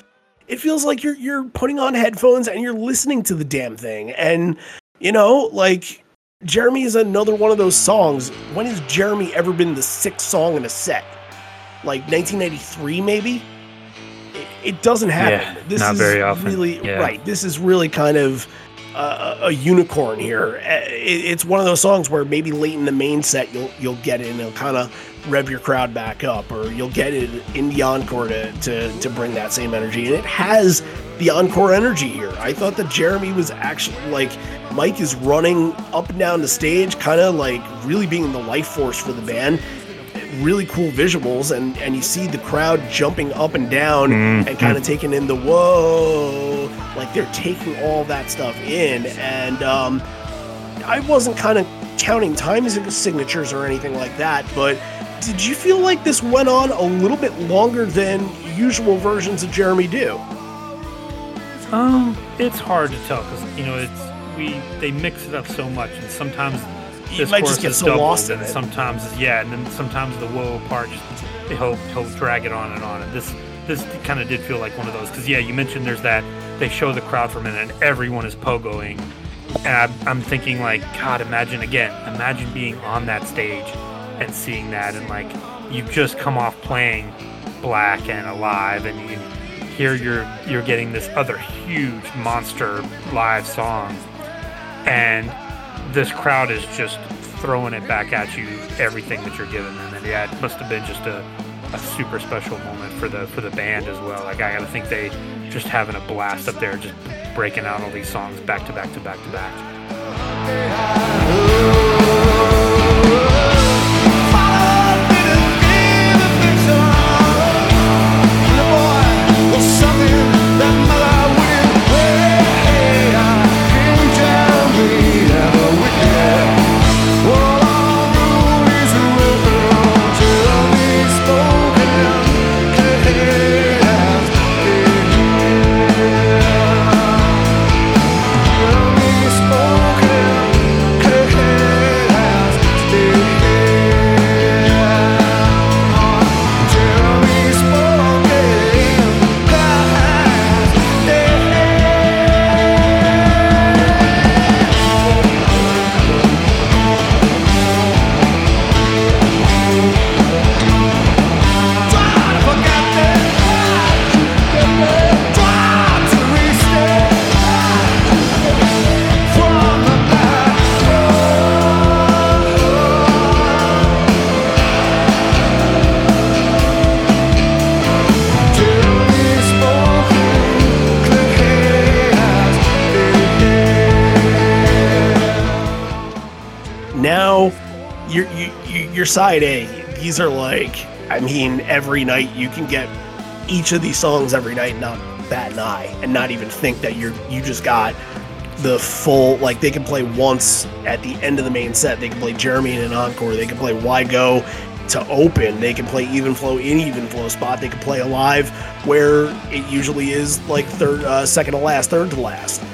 It feels like you're you're putting on headphones and you're listening to the damn thing. And you know, like Jeremy is another one of those songs. When has Jeremy ever been the sixth song in a set? Like 1993, maybe. It, it doesn't happen. Yeah, this not is very often. really Yeah. right. This is really kind of a unicorn here. Uh, It, it's one of those songs where maybe late in the main set you'll you'll get it and it'll kind of rev your crowd back up, or you'll get it in the encore to, to to bring that same energy. And it has the encore energy here. I thought that Jeremy was actually like Mike is running up and down the stage, kind of like really being the life force for the band. Really cool visuals, and and you see the crowd jumping up and down and kind of taking in the whoa, like they're taking all that stuff in, and um, I wasn't kind of counting time signatures or anything like that, but did you feel like this went on a little bit longer than usual versions of Jeremy do? Um, it's hard to tell because you know it's we they mix it up so much, and sometimes you might just get so lost in it. sometimes yeah, and then sometimes the whoa part just he'll he'll drag it on and on. And this this kind of did feel like one of those because yeah, you mentioned there's that they show the crowd for a minute and everyone is pogoing, and I'm, I'm thinking like God, imagine again, imagine being on that stage and seeing that and like you've just come off playing Black and Alive and you here you're you're getting this other huge monster live song and this crowd is just throwing it back at you everything that you're giving them. And yeah it must have been just a, a super special moment for the for the band as well. Like i gotta think they just having a blast up there just breaking out all these songs back to back to back to back your side A. These are like, I mean, every night you can get each of these songs every night, not bat an eye, and not even think that you're you just got the full like they can play once at the end of the main set. They can play Jeremy in an encore. They can play Why Go to open. They can play even flow in even flow spot. They can play alive where it usually is like third, uh, second to last, third to last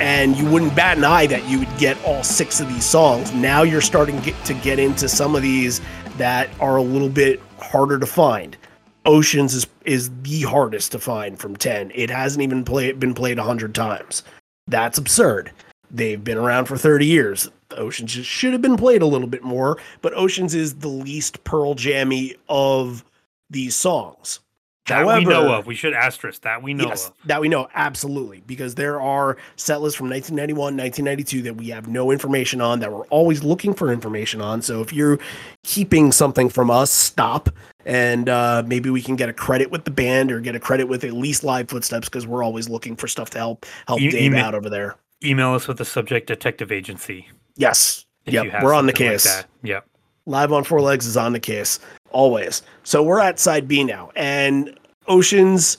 and you wouldn't bat an eye that you would get all six of these songs. Now you're starting get, to get into some of these that are a little bit harder to find. Oceans is is the hardest to find from ten. It hasn't even play, been played a hundred times. That's absurd. They've been around for thirty years. Oceans should have been played a little bit more, but Oceans is the least Pearl Jammy of these songs. That we know of we should asterisk that we know yes, of that we know absolutely because there are set lists from 1991, 1992 that we have no information on that we're always looking for information on. So if you're keeping something from us, stop and uh, maybe we can get a credit with the band or get a credit with at least Live Footsteps because we're always looking for stuff to help help E- Dave email- out over there. email us with the subject detective agency Yes, yep, we're on the like case. that. yep Live on Four Legs is on the case always. So we're at side B now, and Oceans,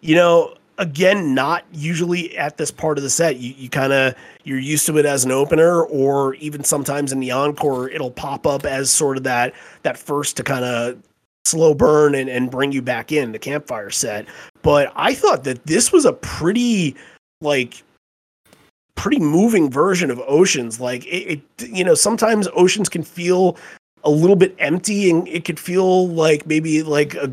you know, again, not usually at this part of the set. You you kind of you're used to it as an opener, or even sometimes in the encore, it'll pop up as sort of that that first to kind of slow burn and, and bring you back in the campfire set. But I thought that this was a pretty like pretty moving version of oceans like it, it you know sometimes oceans can feel a little bit empty and it could feel like maybe like a,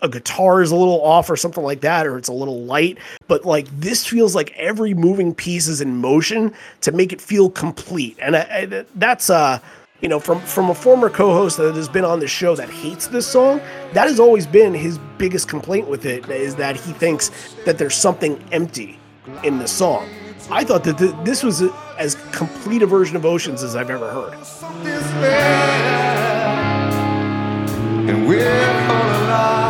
a guitar is a little off or something like that or it's a little light but like this feels like every moving piece is in motion to make it feel complete. And I, I, that's uh you know from from a former co-host that has been on the show that hates this song that has always been his biggest complaint with it is that he thinks that there's something empty in the song i thought that th- this was a, as complete a version of oceans as i've ever heard. And we're all alive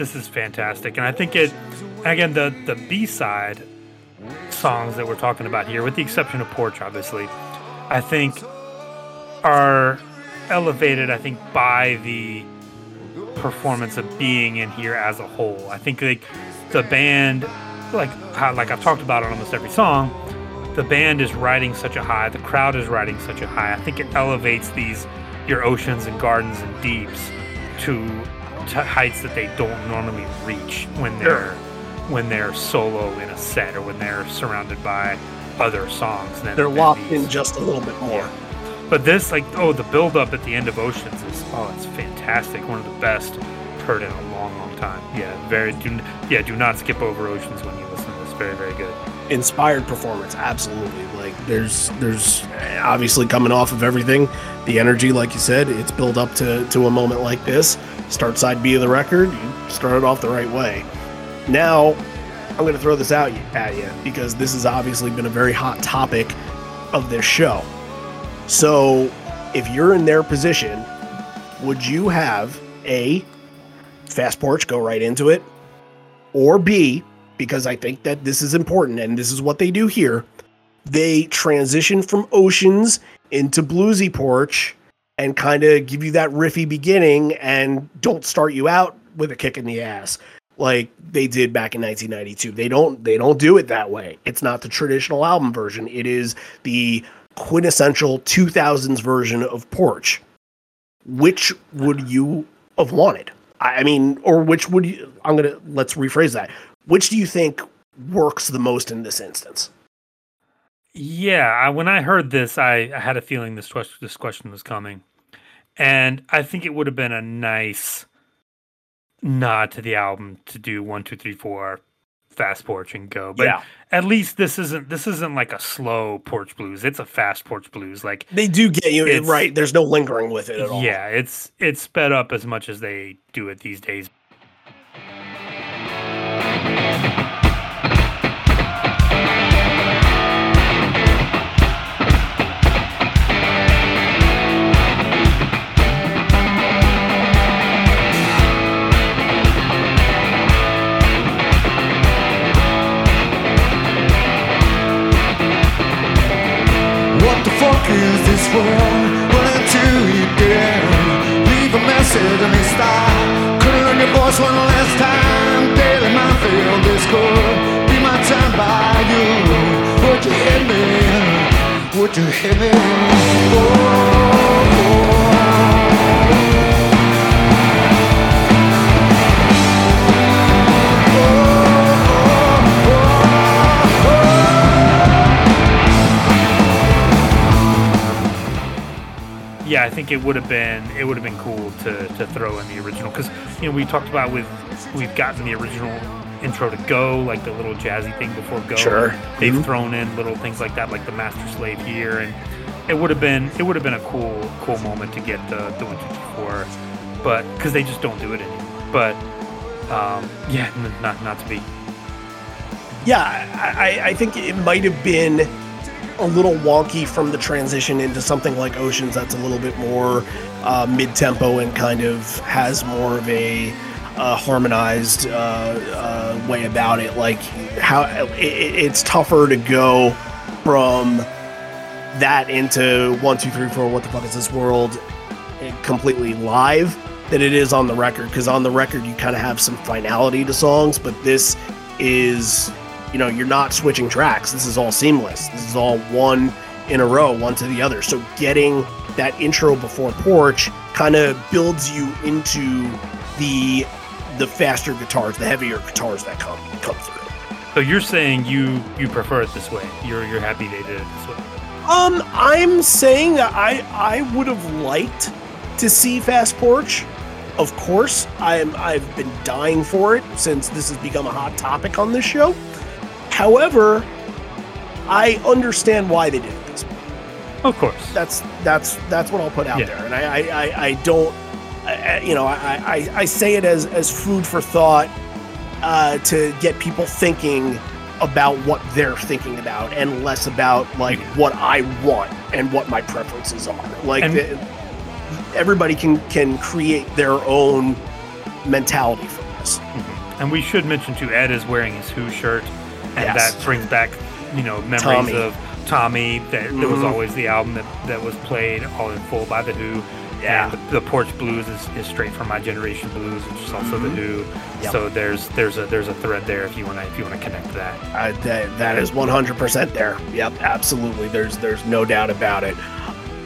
this is fantastic, and I think it. Again, the the B side songs that we're talking about here, with the exception of Porch, obviously, I think are elevated. I think by the performance of being in here as a whole. I think like the band, like how like I've talked about on almost every song, the band is riding such a high. The crowd is riding such a high. I think it elevates these your oceans and gardens and deeps to, heights that they don't normally reach when they're when they're solo in a set or when they're surrounded by other songs. Than, they're than locked these. in just a little bit more. Yeah. But this, like, oh, the build up at the end of Oceans is oh, it's fantastic. One of the best heard in a long, long time. Yeah, very. Do yeah, do not skip over Oceans when you listen to this. Very, very good. Inspired performance, absolutely. Like, there's, there's obviously coming off of everything, the energy, like you said, it's built up to to a moment like this. Start side B of the record, you started off the right way. Now, I'm going to throw this out at you because this has obviously been a very hot topic of this show. So, if you're in their position, would you have A, fast porch, go right into it, or B, because I think that this is important and this is what they do here, they transition from oceans into bluesy porch and kind of give you that riffy beginning and don't start you out with a kick in the ass like they did back in 1992. They don't they don't do it that way. It's not the traditional album version. It is the quintessential 2000s version of Porch. Which would you have wanted? I mean, or which would you? I'm gonna let's rephrase that. Which do you think works the most in this instance? Yeah, when I heard this, I, I had a feeling this question this question was coming, and I think it would have been a nice nod to the album to do one, two, three, four, fast porch and go. But yeah. at least this isn't this isn't like a slow porch blues. It's a fast porch blues. Like they do get you right. There's no lingering with it at all. Yeah, it's it's sped up as much as they do it these days. Is this world running to you down? Leave a message on this star. Couldn't learn your voice one last time. Daily my field this could be my time by you. Would you hit me? Would you hit me? Oh, oh. Yeah, I think it would have been it would have been cool to to throw in the original because you know we talked about with we've gotten the original intro to Go like the little jazzy thing before Go. Sure. They've mm-hmm. thrown in little things like that like the Master Slave here and it would have been it would have been a cool cool moment to get the the one two three four, but because they just don't do it anymore. But um, yeah, not not to be. Yeah, I, I think it might have been a little wonky from the transition into something like Oceans that's a little bit more uh, mid tempo and kind of has more of a uh, harmonized uh, way about it. Like how it, it's tougher to go from that into one, two, three, four. What the fuck is this world? Completely live than it is on the record because on the record you kind of have some finality to songs, but this is you know, you're not switching tracks. This is all seamless. This is all one in a row, one to the other. So getting that intro before Porch kind of builds you into the the faster guitars, the heavier guitars that come come through. So you're saying you you prefer it this way. You're you're happy they did it this way. Um, I'm saying that I I would have liked to see Fast Porch. Of course, I'm I've been dying for it since this has become a hot topic on this show. However, I understand why they did it this way. Of course, that's that's that's what I'll put out yeah. there, and I I, I don't, I, you know, I, I I say it as as food for thought uh, to get people thinking about what they're thinking about and less about like what I want and what my preferences are. Like the, everybody can can create their own mentality from this. Mm-hmm. And we should mention too, Ed is wearing his Who shirt, and Yes. that brings back you know memories Tommy. of Tommy. That there was always the album that, that was played all in full by the Who. Yeah. And the, the Porch Blues is, is straight from My Generation Blues, which is also the Who. Mm-hmm. Yep. So there's there's a there's a thread there if you want to if you want to connect that. Uh, that, that is 100% there. Yep, absolutely. There's there's no doubt about it.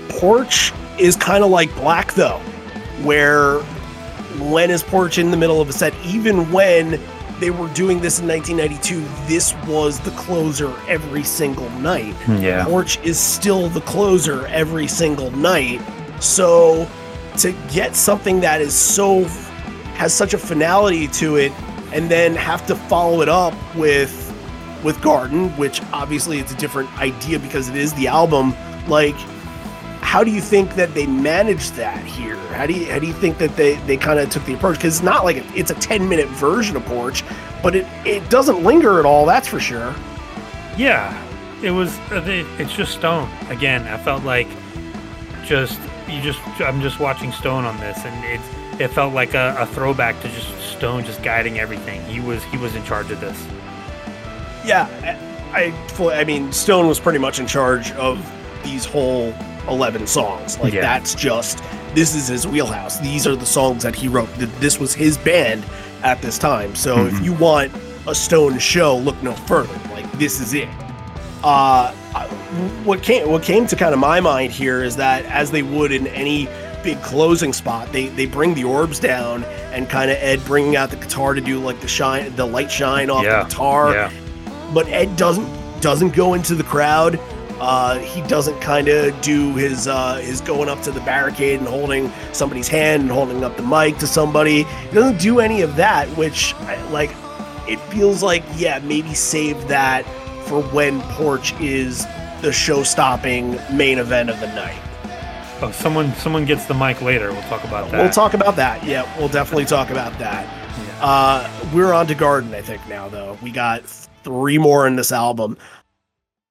Porch is kind of like Black though, where when is Porch in the middle of a set? Even when they were doing this in 1992, this was the closer every single night. Hmm, yeah. Porch is still the closer every single night. So to get something that is so has such a finality to it and then have to follow it up with with Garden, which obviously it's a different idea because it is the album, like how do you think that they managed that here? How do you how do you think that they they kind of took the approach? Because it's not like it's a ten minute version of Porch, but it it doesn't linger at all. That's for sure. Yeah, it was. uh, It, it's just Stone again. I felt like just you just. I'm just watching Stone on this, and it's it felt like a, a throwback to just Stone just guiding everything. He was he was in charge of this. Yeah, I, I fully. I mean, Stone was pretty much in charge of these whole eleven songs. Like Yeah. that's just this is his wheelhouse. These are the songs that he wrote. This was his band at this time. So if you want a Stone show, look no further. Like this is it. Uh, what came what came to kind of my mind here is that as they would in any big closing spot, they they bring the orbs down and kind of Ed bringing out the guitar to do like the shine, the light shine off yeah, the guitar Yeah, but Ed doesn't doesn't go into the crowd. Uh, he doesn't kind of do his uh, his going up to the barricade and holding somebody's hand and holding up the mic to somebody. He doesn't do any of that, which like it feels like yeah maybe save that for when Porch is the show-stopping main event of the night. Oh, someone someone gets the mic later. We'll talk about that. We'll talk about that. Yeah, we'll definitely talk about that. Uh, we're on to Garden, I think, now, though. We got three more in this album.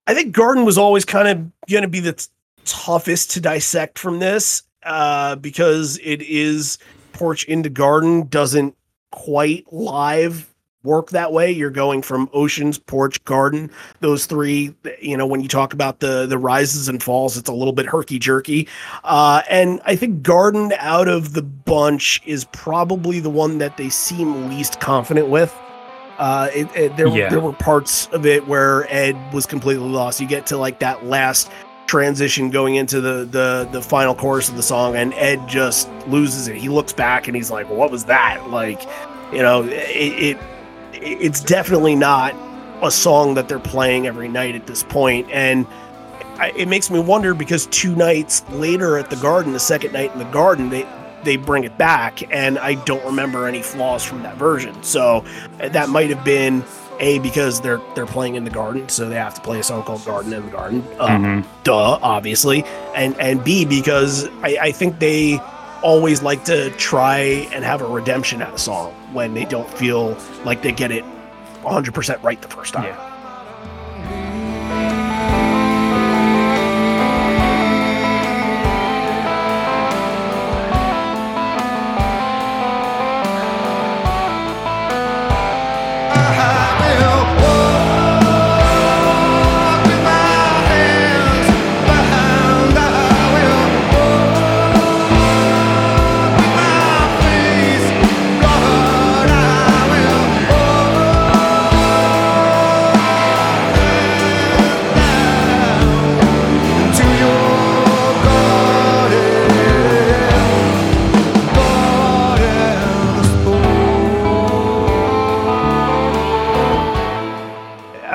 I think Garden was always kind of going to be the t- toughest to dissect from this uh, because it is Porch into Garden doesn't quite live work that way. You're going from Oceans, Porch, Garden, those three. You know, when you talk about the the rises and falls, it's a little bit herky jerky. Uh, and I think Garden out of the bunch is probably the one that they seem least confident with. Uh, it, it, there, Yeah. there were parts of it where Ed was completely lost. You get to like that last transition going into the the the final chorus of the song, and Ed just loses it. He looks back and he's like, "What was that?" Like, you know, it, it it's definitely not a song that they're playing every night at this point. point, and it makes me wonder because two nights later at the Garden, the second night in the Garden, they they bring it back, and I don't remember any flaws from that version. So uh, that might have been a because they're they're playing in the Garden, so they have to play a song called Garden in the Garden. Uh, Mhm. Duh, obviously, and and B because I, I think they always like to try and have a redemption at a song when they don't feel like they get it 100% right the first time. Yeah.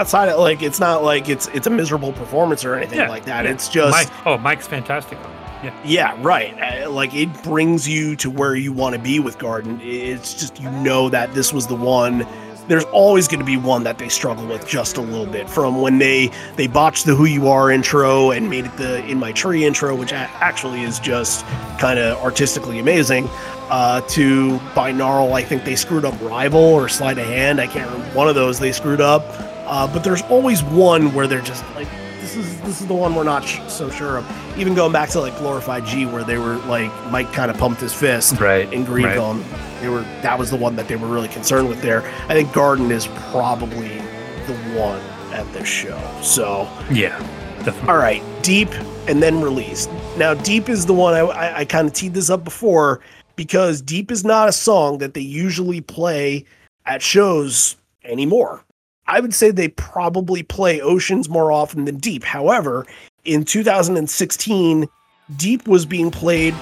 Outside of like, it's not like it's it's a miserable performance or anything Yeah, like that. yeah. It's just Mike. Oh, Mike's fantastic. Yeah. Yeah, right. Uh, like it brings you to where you want to be with Garden. It's just you know that this was the one. There's always going to be one that they struggle with just a little bit. From when they they botched the Who You Are intro and made it the In My Tree intro, which a- actually is just kind of artistically amazing. Uh, to binaural, I think they screwed up Rival or Sleight of Hand. I can't remember one of those they screwed up. Uh, but there's always one where they're just like, this is this is the one we're not sh- so sure of. Even going back to like Glorified G, where they were like Mike kind of pumped his fist Right, in Green right. Film. They were that was the one that they were really concerned with there. I think Garden is probably the one at this show. So Yeah, definitely. all right, Deep and then Release. Now, Deep is the one I, I, I kind of teed this up before because Deep is not a song that they usually play at shows anymore. I would say they probably play Oceans more often than Deep. However, in 2016, Deep was being played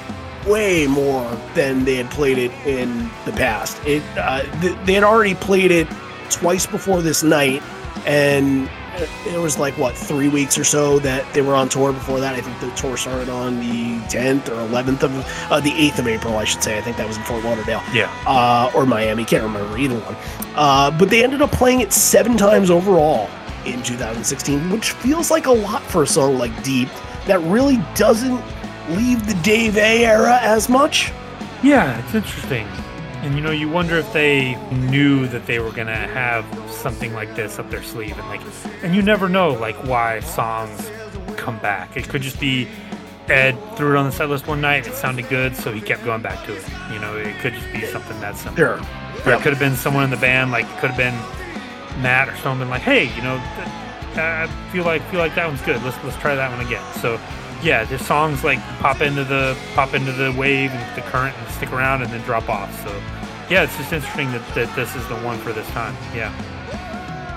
way more than they had played it in the past. It uh, th- they had already played it twice before this night, and it was like what three weeks or so that they were on tour before that. I think the tour started on the 10th or 11th of uh, the 8th of April, I should say. I think that was in Fort Lauderdale Yeah, uh, or Miami. Can't remember either one. Uh, but they ended up playing it seven times overall in 2016, which feels like a lot for a song like Deep that really doesn't leave the Dave A era as much. yeah, it's interesting. And you know, you wonder if they knew that they were gonna have something like this up their sleeve, and like, and you never know like why songs come back. It could just be Ed threw it on the set list one night, and it sounded good, so he kept going back to it. You know, it could just be something that simple. Sure. Or it could have been someone in the band, like it could have been Matt or someone like, "Hey, you know, uh, I feel like feel like that one's good. Let's let's try that one again." So, yeah, the songs like pop into the pop into the wave and the current and stick around and then drop off. So, yeah, it's just interesting that, that this is the one for this time. Yeah,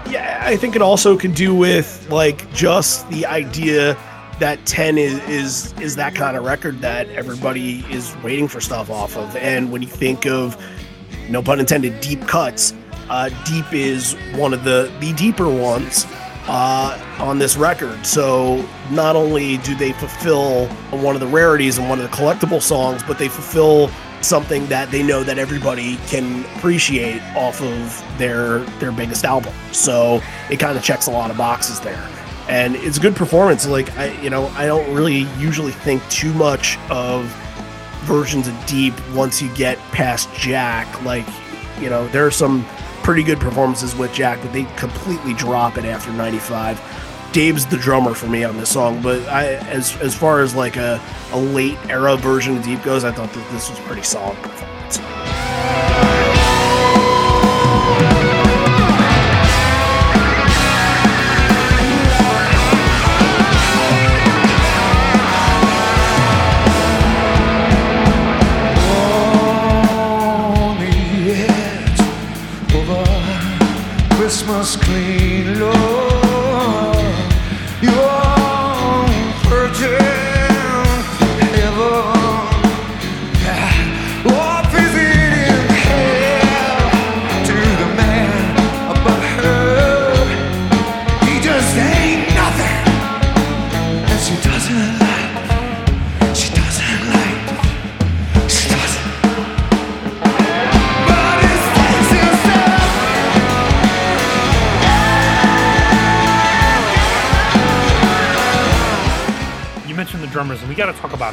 Yeah, I think it also can do with like just the idea that 10 is is is that kind of record that everybody is waiting for stuff off of. And when you think of no pun intended deep cuts, uh, deep is one of the the deeper ones uh, on this record. So not only do they fulfill one of the rarities and one of the collectible songs, but they fulfill something that they know that everybody can appreciate off of their their biggest album. So it kind of checks a lot of boxes there. And it's a good performance. Like I you know, I don't really usually think too much of versions of Deep once you get past Jack. Like, you know, there are some pretty good performances with Jack, but they completely drop it after 95. Dave's the drummer for me on this song, but I as as far as like a, a late era version of Deep goes, I thought that this was pretty solid performance.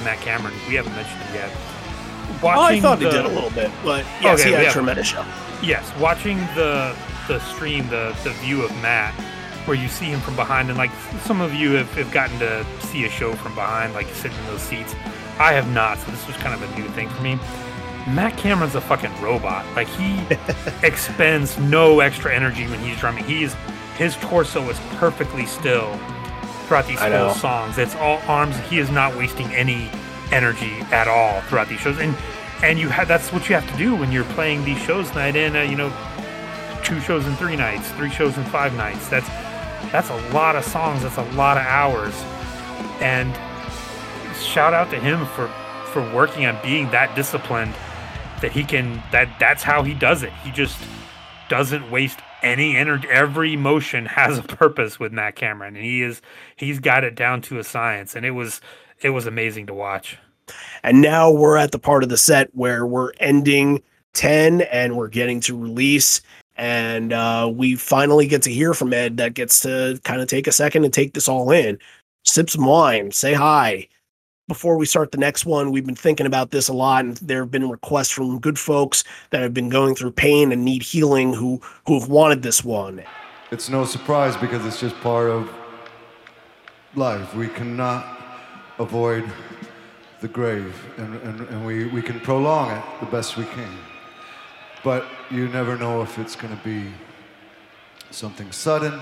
Matt Cameron. We haven't mentioned him yet. Oh, I Watching thought he the- did a little bit, but yes, Okay, he had yeah. a tremendous show. Yes, watching the the stream, the the view of Matt, where you see him from behind, and like some of you have, have gotten to see a show from behind, like sitting in those seats. I have not, so this was kind of a new thing for me. Matt Cameron's a fucking robot. Like he expends no extra energy when he's drumming. He is his torso is perfectly still throughout these whole songs. It's all arms. He is not wasting any energy at all throughout these shows. And and you have that's what you have to do when you're playing these shows night in. Uh, you know, two shows in three nights, three shows in five nights. That's that's a lot of songs. That's a lot of hours. And shout out to him for for working on being that disciplined that he can that that's how he does it. He just doesn't waste any energy. Every motion has a purpose with Matt Cameron, and he is he's got it down to a science. And it was it was amazing to watch. And now we're at the part of the set where we're ending 10 and we're getting to release. And uh, we finally get to hear from Ed that gets to kind of take a second and take this all in. Sip some wine, say hi. Before we start the next one, we've been thinking about this a lot, and there have been requests from good folks that have been going through pain and need healing who who have wanted this one. It's no surprise because it's just part of life. We cannot avoid the grave, and, and, and we, we can prolong it the best we can. But you never know if it's going to be something sudden,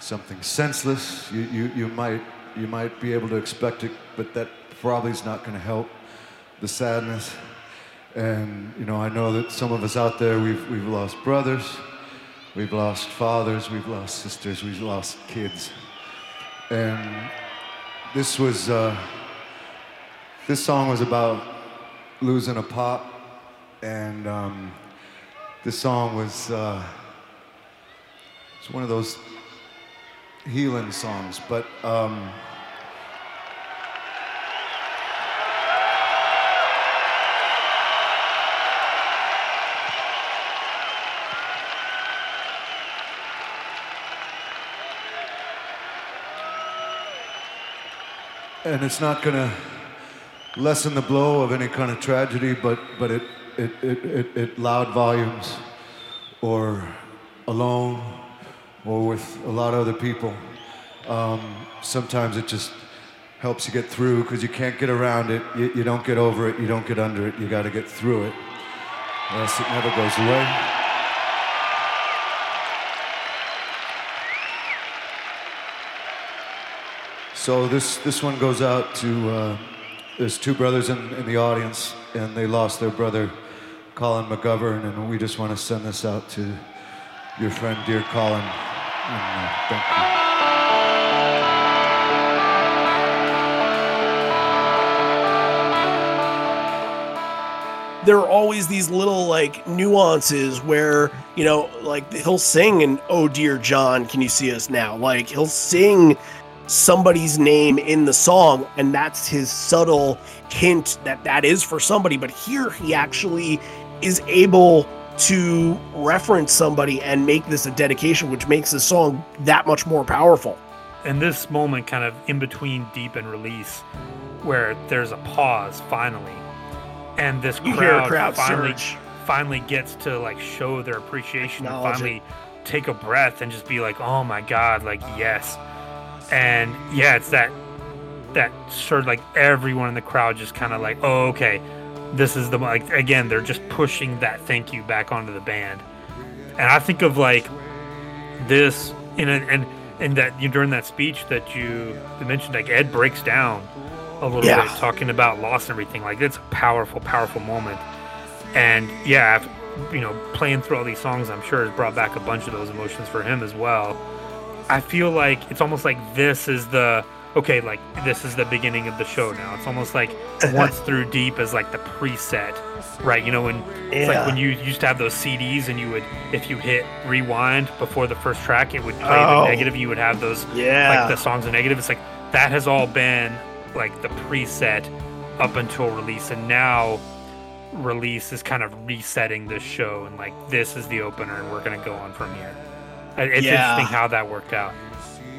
something senseless. You, you, you, might, you might be able to expect it, but that probably is not going to help the sadness. And, you know, I know that some of us out there, we've, we've lost brothers, we've lost fathers, we've lost sisters, we've lost kids. And this was, uh, this song was about losing a pop. And um, this song was, uh, it's one of those healing songs. But um, and it's not going to lessen the blow of any kind of tragedy, but, but it, it, it, it, it loud volumes or alone or with a lot of other people. Um, sometimes it just helps you get through because you can't get around it. You, you don't get over it. You don't get under it. You got to get through it. Else it never goes away. So this, this one goes out to, uh, there's two brothers in, in the audience, and they lost their brother, Colin McGovern, and we just want to send this out to your friend, dear Colin. And, uh, thank you. there are always these little like nuances where you know like he'll sing and oh dear john can you see us now like he'll sing somebody's name in the song and that's his subtle hint that that is for somebody. But here he actually is able to reference somebody and make this a dedication which makes the song that much more powerful. And this moment kind of in between deep and release where there's a pause finally. And this crowd, crowd finally surge. finally gets to like show their appreciation and finally take a breath and just be like oh my god like yes and yeah it's that that sort of like everyone in the crowd just kind of like oh okay this is the like again they're just pushing that thank you back onto the band. And i think of like this in a, and and that you during that speech that you mentioned like ed breaks down a little Yeah. bit talking about loss and everything like it's a powerful powerful moment. And yeah you know playing through all these songs i'm sure has brought back a bunch of those emotions for him as well i feel like it's almost like this is the okay like this is the beginning of the show now it's almost like once through deep is like the preset right you know when it's like when you used to have those cds and you would if you hit rewind before the first track it would play Oh. the negative you would have those yeah like the songs are negative. It's like that has all been like the preset up until release, and now release is kind of resetting this show, and like this is the opener, and we're gonna go on from here. It's Yeah. interesting how that worked out.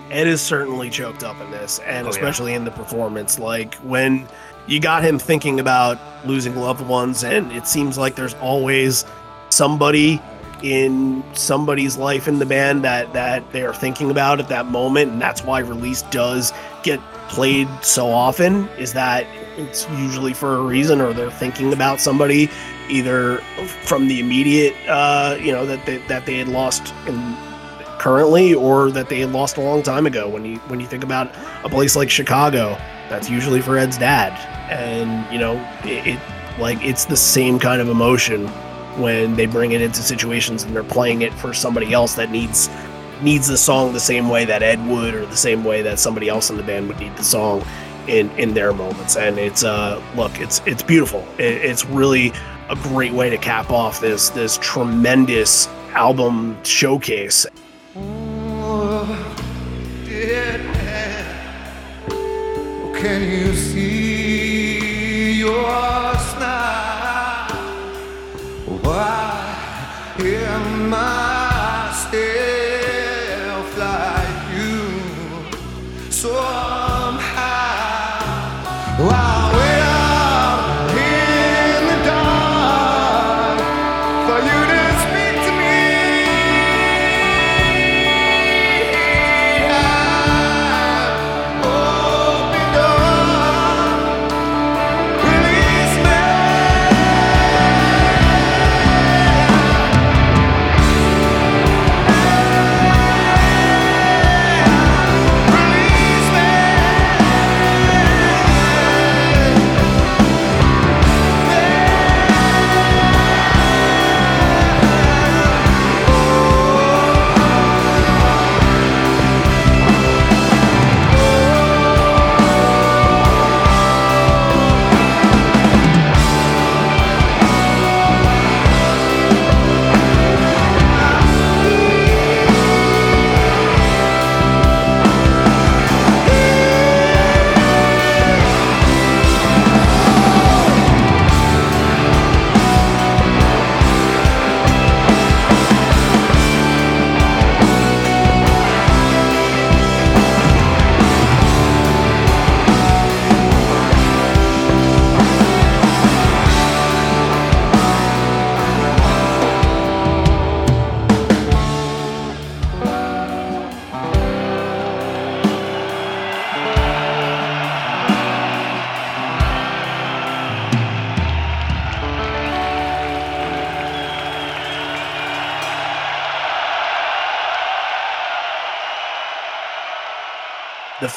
Ed is certainly choked up in this, and Oh, yeah. especially in the performance. Like when you got him thinking about losing loved ones, and it seems like there's always somebody in somebody's life in the band that that they are thinking about at that moment, and that's why release does get played so often. Is that it's usually for a reason, or they're thinking about somebody either from the immediate, uh, you know, that they, that they had lost in currently or that they lost a long time ago. When you when you think about a place like chicago that's usually for ed's dad. And you know it, it like it's the same kind of emotion when they bring it into situations and they're playing it for somebody else that needs needs the song the same way that ed would or the same way that somebody else in the band would need the song in in their moments. And it's uh look it's it's beautiful. It, it's really a great way to cap off this this tremendous album showcase can you see yours now? Why am I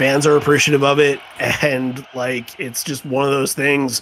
fans are appreciative of it, and like it's just one of those things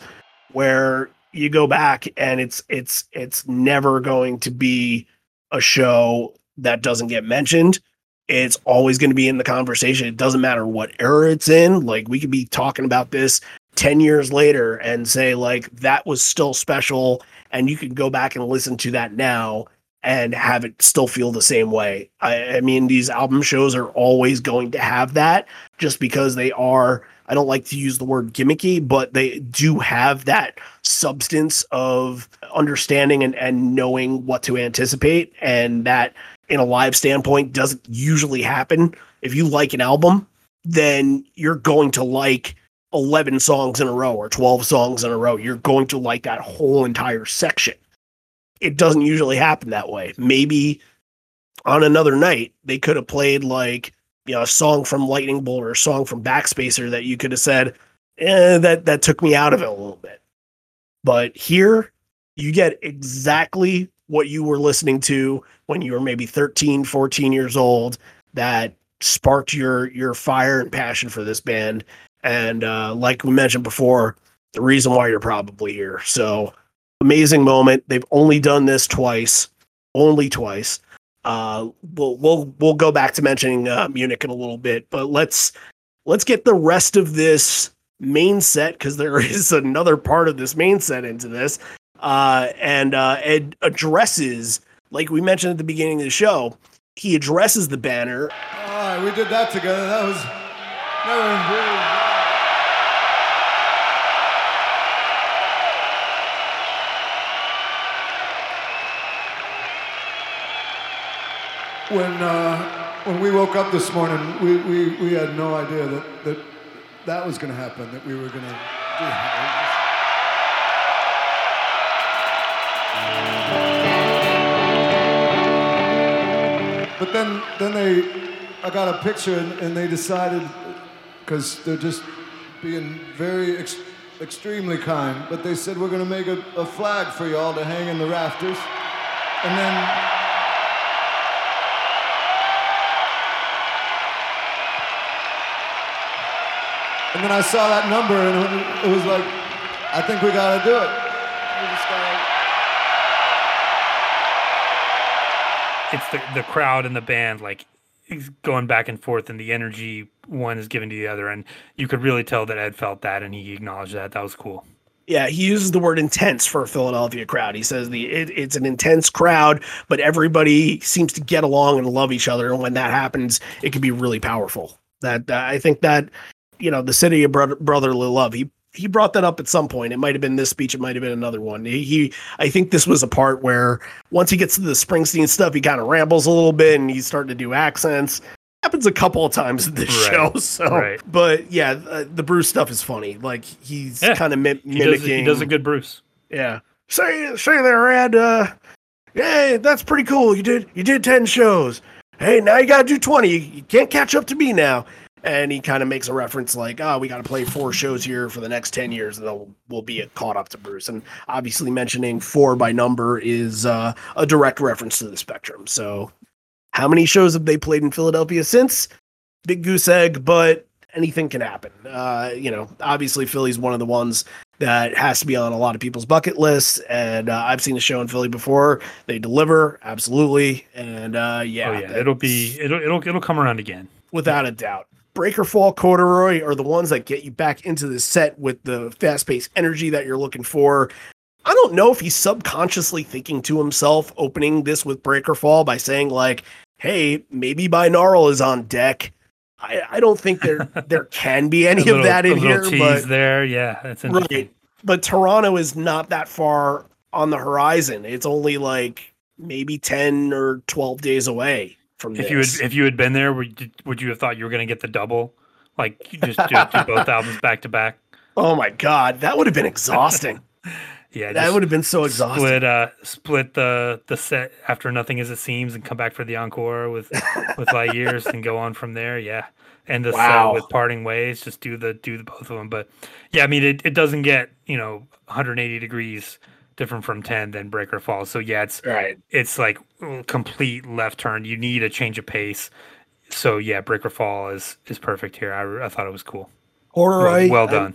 where you go back and it's it's it's never going to be a show that doesn't get mentioned. It's always going to be in the conversation. It doesn't matter what era it's in. Like we could be talking about this 10 years later and say like that was still special and you can go back and listen to that now and have it still feel the same way. I, I mean, these album shows are always going to have that just because they are I don't like to use the word gimmicky, but they do have that substance of understanding and, and knowing what to anticipate. And that, in a live standpoint, doesn't usually happen. If you like an album, then you're going to like 11 songs in a row or 12 songs in a row. You're going to like that whole entire section. It doesn't usually happen that way. Maybe on another night, they could have played like you know a song from Lightning Bolt or a song from Backspacer that you could have said, eh, that that took me out of it a little bit. But here, you get exactly what you were listening to when you were maybe 13, 14 years old that sparked your your fire and passion for this band. And uh, like we mentioned before, the reason why you're probably here. So amazing moment. They've only done this twice, only twice. Uh, we'll we'll we'll go back to mentioning uh, Munich in a little bit, but let's let's get the rest of this main set because there is another part of this main set into this, uh, and uh, Ed addresses like we mentioned at the beginning of the show. He addresses the banner. All right, we did that together. That was that was really. When uh, when we woke up this morning, we, we, we had no idea that that, that was going to happen. That we were going to do that. But then then they, I got a picture and, and they decided because they're just being very ex- extremely kind. But they said we're going to make a, a flag for y'all to hang in the rafters, and then. And then I saw that number and it was like, I think we gotta do it. It's the, the crowd and the band like going back and forth and the energy one is given to the other and you could really tell that Ed felt that and he acknowledged that. That was cool. Yeah, he uses the word intense for a Philadelphia crowd. He says the it, it's an intense crowd, but everybody seems to get along and love each other. And when that happens, it can be really powerful. That uh, I think that you know the city of brother, brotherly love. He he brought that up at some point. It might have been this speech. It might have been another one. He, he, I think this was a part where once he gets to the Springsteen stuff, he kind of rambles a little bit and he's starting to do accents. Happens a couple of times in this right, show. So, right. but yeah, uh, the Bruce stuff is funny. Like he's yeah, kind of mi- he mimicking. Does, he does a good Bruce. Yeah. Say, say there, Ed. Uh, hey, that's pretty cool. You did, you did ten shows. Hey, now you got to do twenty. You, you can't catch up to me now and he kind of makes a reference like, "Oh, we got to play four shows here for the next ten years, and then we'll, be caught up to Bruce." And obviously, mentioning four by number is uh, a direct reference to the Spectrum. So, how many shows have they played in Philadelphia since? Big goose egg, but anything can happen. Uh, you know, obviously, Philly's one of the ones that has to be on a lot of people's bucket lists. And uh, I've seen the show in Philly before; they deliver absolutely. And uh, yeah, oh, yeah, it'll be it'll it'll it'll come around again without a doubt. Breakerfall Corduroy are the ones that get you back into the set with the fast paced energy that you're looking for. I don't know if he's subconsciously thinking to himself, opening this with Breakerfall by saying, like, hey, maybe Binaural is on deck. I, I don't think there there can be any little, of that in here. But there, yeah, that's interesting. Right. But Toronto is not that far on the horizon. It's only like maybe 10 or 12 days away from if this. you had if you had been there, would would you have thought you were going to get the double, like just do, do both albums back to back? Oh my god, that would have been exhausting. yeah, that would have been so exhausting. Split uh, split the the set after nothing as it seems, and come back for the encore with with light years, and go on from there. Yeah, and the wow. set with parting ways. Just do the do the both of them. But yeah, I mean, it, it doesn't get you know 180 degrees different from 10 than breaker falls so yeah it's right it's like complete left turn you need a change of pace so yeah, Breakerfall is is perfect here. I, I thought it was cool. Corduroy, well um, done.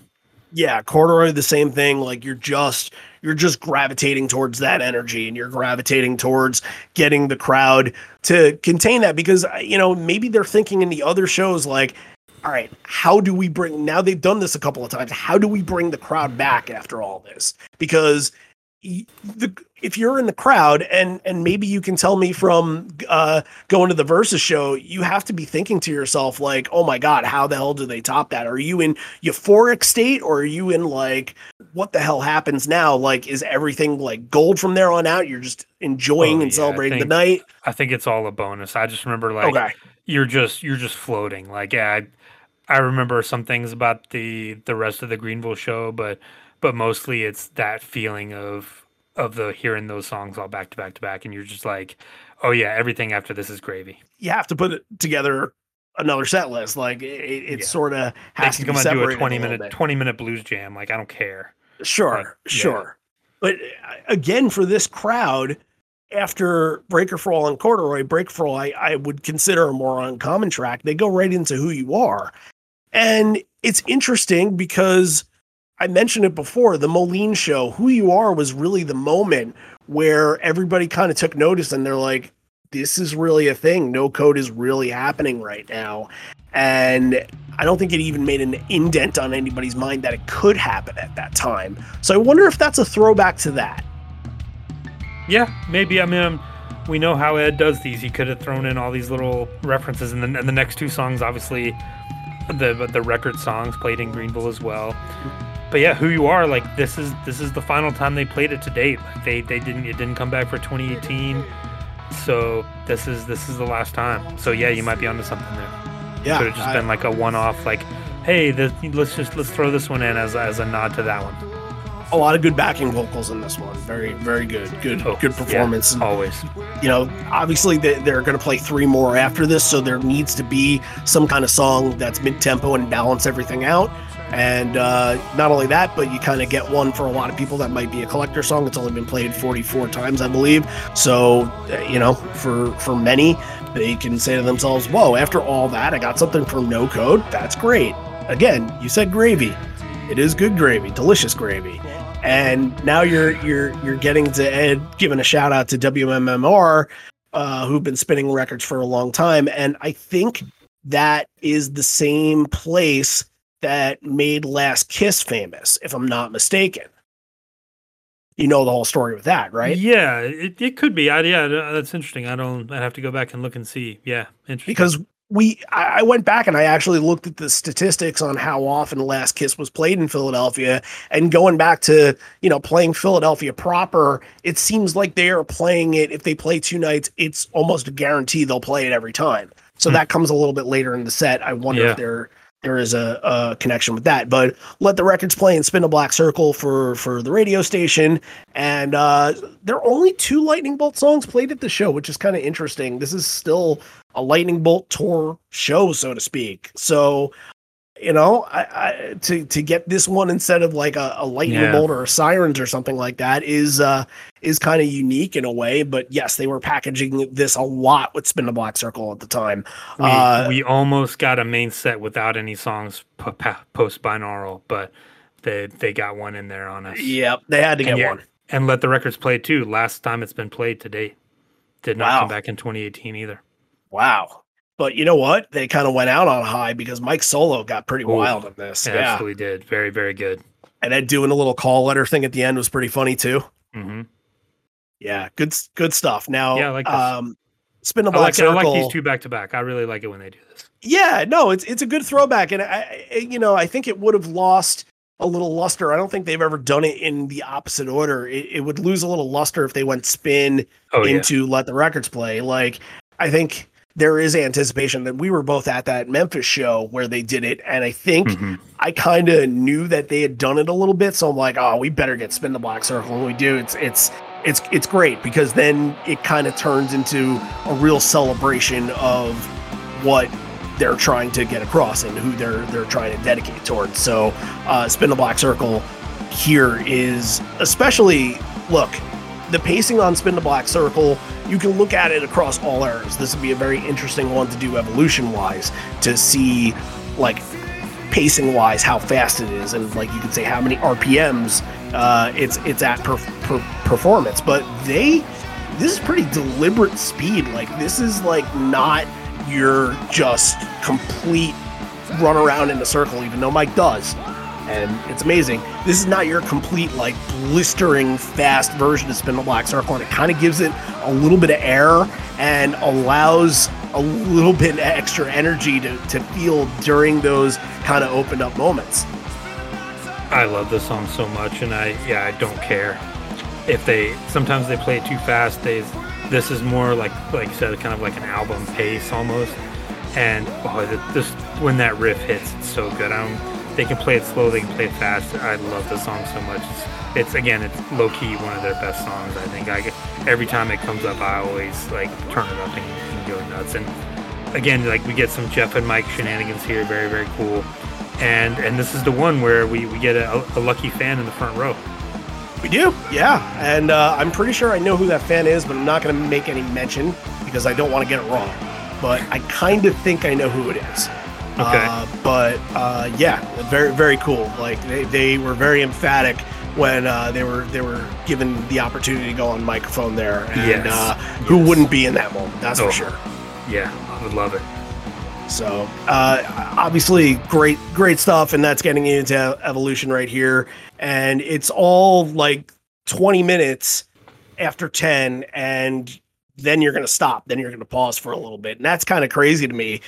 yeah, corduroy, the same thing. Like you're just you're just gravitating towards that energy, and you're gravitating towards getting the crowd to contain that because you know maybe they're thinking in the other shows like. All right, how do we bring now they've done this a couple of times. How do we bring the crowd back after all this? Because y- the if you're in the crowd and and maybe you can tell me from uh going to the versus show you have to be thinking to yourself like oh my god how the hell do they top that? Are you in euphoric state or are you in like what the hell happens now? Like is everything like gold from there on out? You're just enjoying Oh, and yeah, celebrating the night? I think it's all a bonus. I just remember like okay. you're just you're just floating. Like yeah, I, I remember some things about the the rest of the Greenville show, but but mostly it's that feeling of of the hearing those songs all back to back to back, and you're just like, oh yeah, everything after this is gravy. you have to put it together another set list like it, it Yeah. sort of has to come be and do a twenty minute bit. twenty minute blues jam. Like I don't care. Sure, Like, yeah. sure. But uh, again, for this crowd, after Breakerfall and Corduroy, Breakerfall, I, I would consider a more uncommon track. They go right into who you are. And it's interesting because I mentioned it before the Moline show, Who You Are was really the moment where everybody kind of took notice and they're like, this is really a thing. No code is really happening right now. And I don't think it even made an indent on anybody's mind that it could happen at that time. So I wonder if that's a throwback to that. Yeah, maybe. I mean, um, we know how Ed does these. He could have thrown in all these little references, and then and the next two songs, obviously, the the record songs played in Greenville as well. But yeah, who you are, like this is this is the final time they played it to date. Like they they didn't it didn't come back for 2018, so this is this is the last time. So yeah, you might be onto something there. Yeah, Could have just I- been like a one-off, like, hey, this, let's just let's throw this one in as as a nod to that one. a lot of good backing vocals in this one. Very, very good. Good, Oh, good yeah, performance. And, always. you know, obviously they, they're going to play three more after this, so there needs to be some kind of song that's mid-tempo and balance everything out. And uh, not only that, but you kind of get one for a lot of people that might be a collector song. It's only been played 44 times, I believe. So, uh, you know, for for many, they can say to themselves, "Whoa! After all that, I got something from No Code. That's great." Again, you said gravy. It is good gravy, delicious gravy. And now you're you're you're getting to Ed giving a shout out to WMMR, uh, who've been spinning records for a long time, and I think that is the same place that made Last Kiss famous, if I'm not mistaken. You know the whole story with that, right? Yeah, it, it could be. I, yeah, that's interesting. I don't. I'd have to go back and look and see. Yeah, interesting. because we I, I went back and I actually looked at the statistics on how often Last Kiss was played in Philadelphia and going back to you know playing Philadelphia proper it seems like they are playing it if they play two nights it's almost a guarantee they'll play it every time so Hmm. that comes a little bit later in the set I wonder Yeah. if there there is a, a connection with that. But let the records play and spin a black circle for for the radio station. And uh there are only two lightning bolt songs played at the show which is kind of interesting. This is still a lightning bolt tour show so to speak. So you know I, I to to get this one instead of like a, a lightning Yeah. bolt or a sirens or something like that is uh is kind of unique in a way but yes they were packaging this a lot with spin the black circle at the time we, uh, we almost got a main set without any songs post binaural, but they they got one in there on us. yep they had to get yeah, one and let the records play too. Last time it's been played to date, did not Wow. come back in 2018 either. wow but you know what they kind of went out on high because mike solo got pretty Oh, wild in this It yeah absolutely did. Very very good. and then doing a little call letter thing at the end was pretty funny too hmm Yeah, good good stuff. Now, Yeah, I like this. um, spin the I black like, it. I like these two back to back. I really like it when they do this. Yeah, no, it's it's a good throwback, and I, I you know I think it would have lost a little luster. I don't think they've ever done it in the opposite order. It, it would lose a little luster if they went spin Oh yeah. into let the records play. Like I think there is anticipation that we were both at that Memphis show where they did it, and I think Mhm. I kind of knew that they had done it a little bit, so I'm like, oh, we better get spin the black circle. When we do, it's it's it's it's great because then it kind of turns into a real celebration of what they're trying to get across and who they're they're trying to dedicate towards. So, uh, spin the black circle here is especially look the pacing on spin the black circle you can look at it across all eras. This would be a very interesting one to do evolution wise to see like pacing wise how fast it is and like you could say how many RPMs uh, it's it's at per, per performance. But they this is pretty deliberate speed. Like this is like not your just complete run around in a circle, even though Mike does and it's amazing. This is not your complete like blistering fast version of Spin the Black Circle, and it kind of gives it a little bit of air and allows a little bit extra energy to, to feel during those kind of opened up moments. I love this song so much, and I yeah I don't care if they sometimes they play it too fast. They this is more like like you said, kind of like an album pace almost. And oh, this when that riff hits, it's so good. I don't they can play it slow, they can play it fast. I love the song so much. It's, it's again, it's low key one of their best songs. I think I every time it comes up, I always like turn it up and, and go nuts. And again, like we get some Jeff and Mike shenanigans here, very very cool. And and this is the one where we we get a, a lucky fan in the front row. We do, yeah. And uh, I'm pretty sure I know who that fan is, but I'm not going to make any mention because I don't want to get it wrong. But I kind of think I know who it is. Okay. Uh, but uh, yeah, very very cool. Like they, they were very emphatic when uh, they were they were given the opportunity to go on microphone there, and yes. Uh, who yes. wouldn't be in that moment? That's oh. for sure. Yeah, I would love it. So uh, obviously great great stuff, and that's getting into evolution right here, and it's all like 20 minutes after 10 and then you're going to stop then you're going to pause for a little bit and that's kind of crazy to me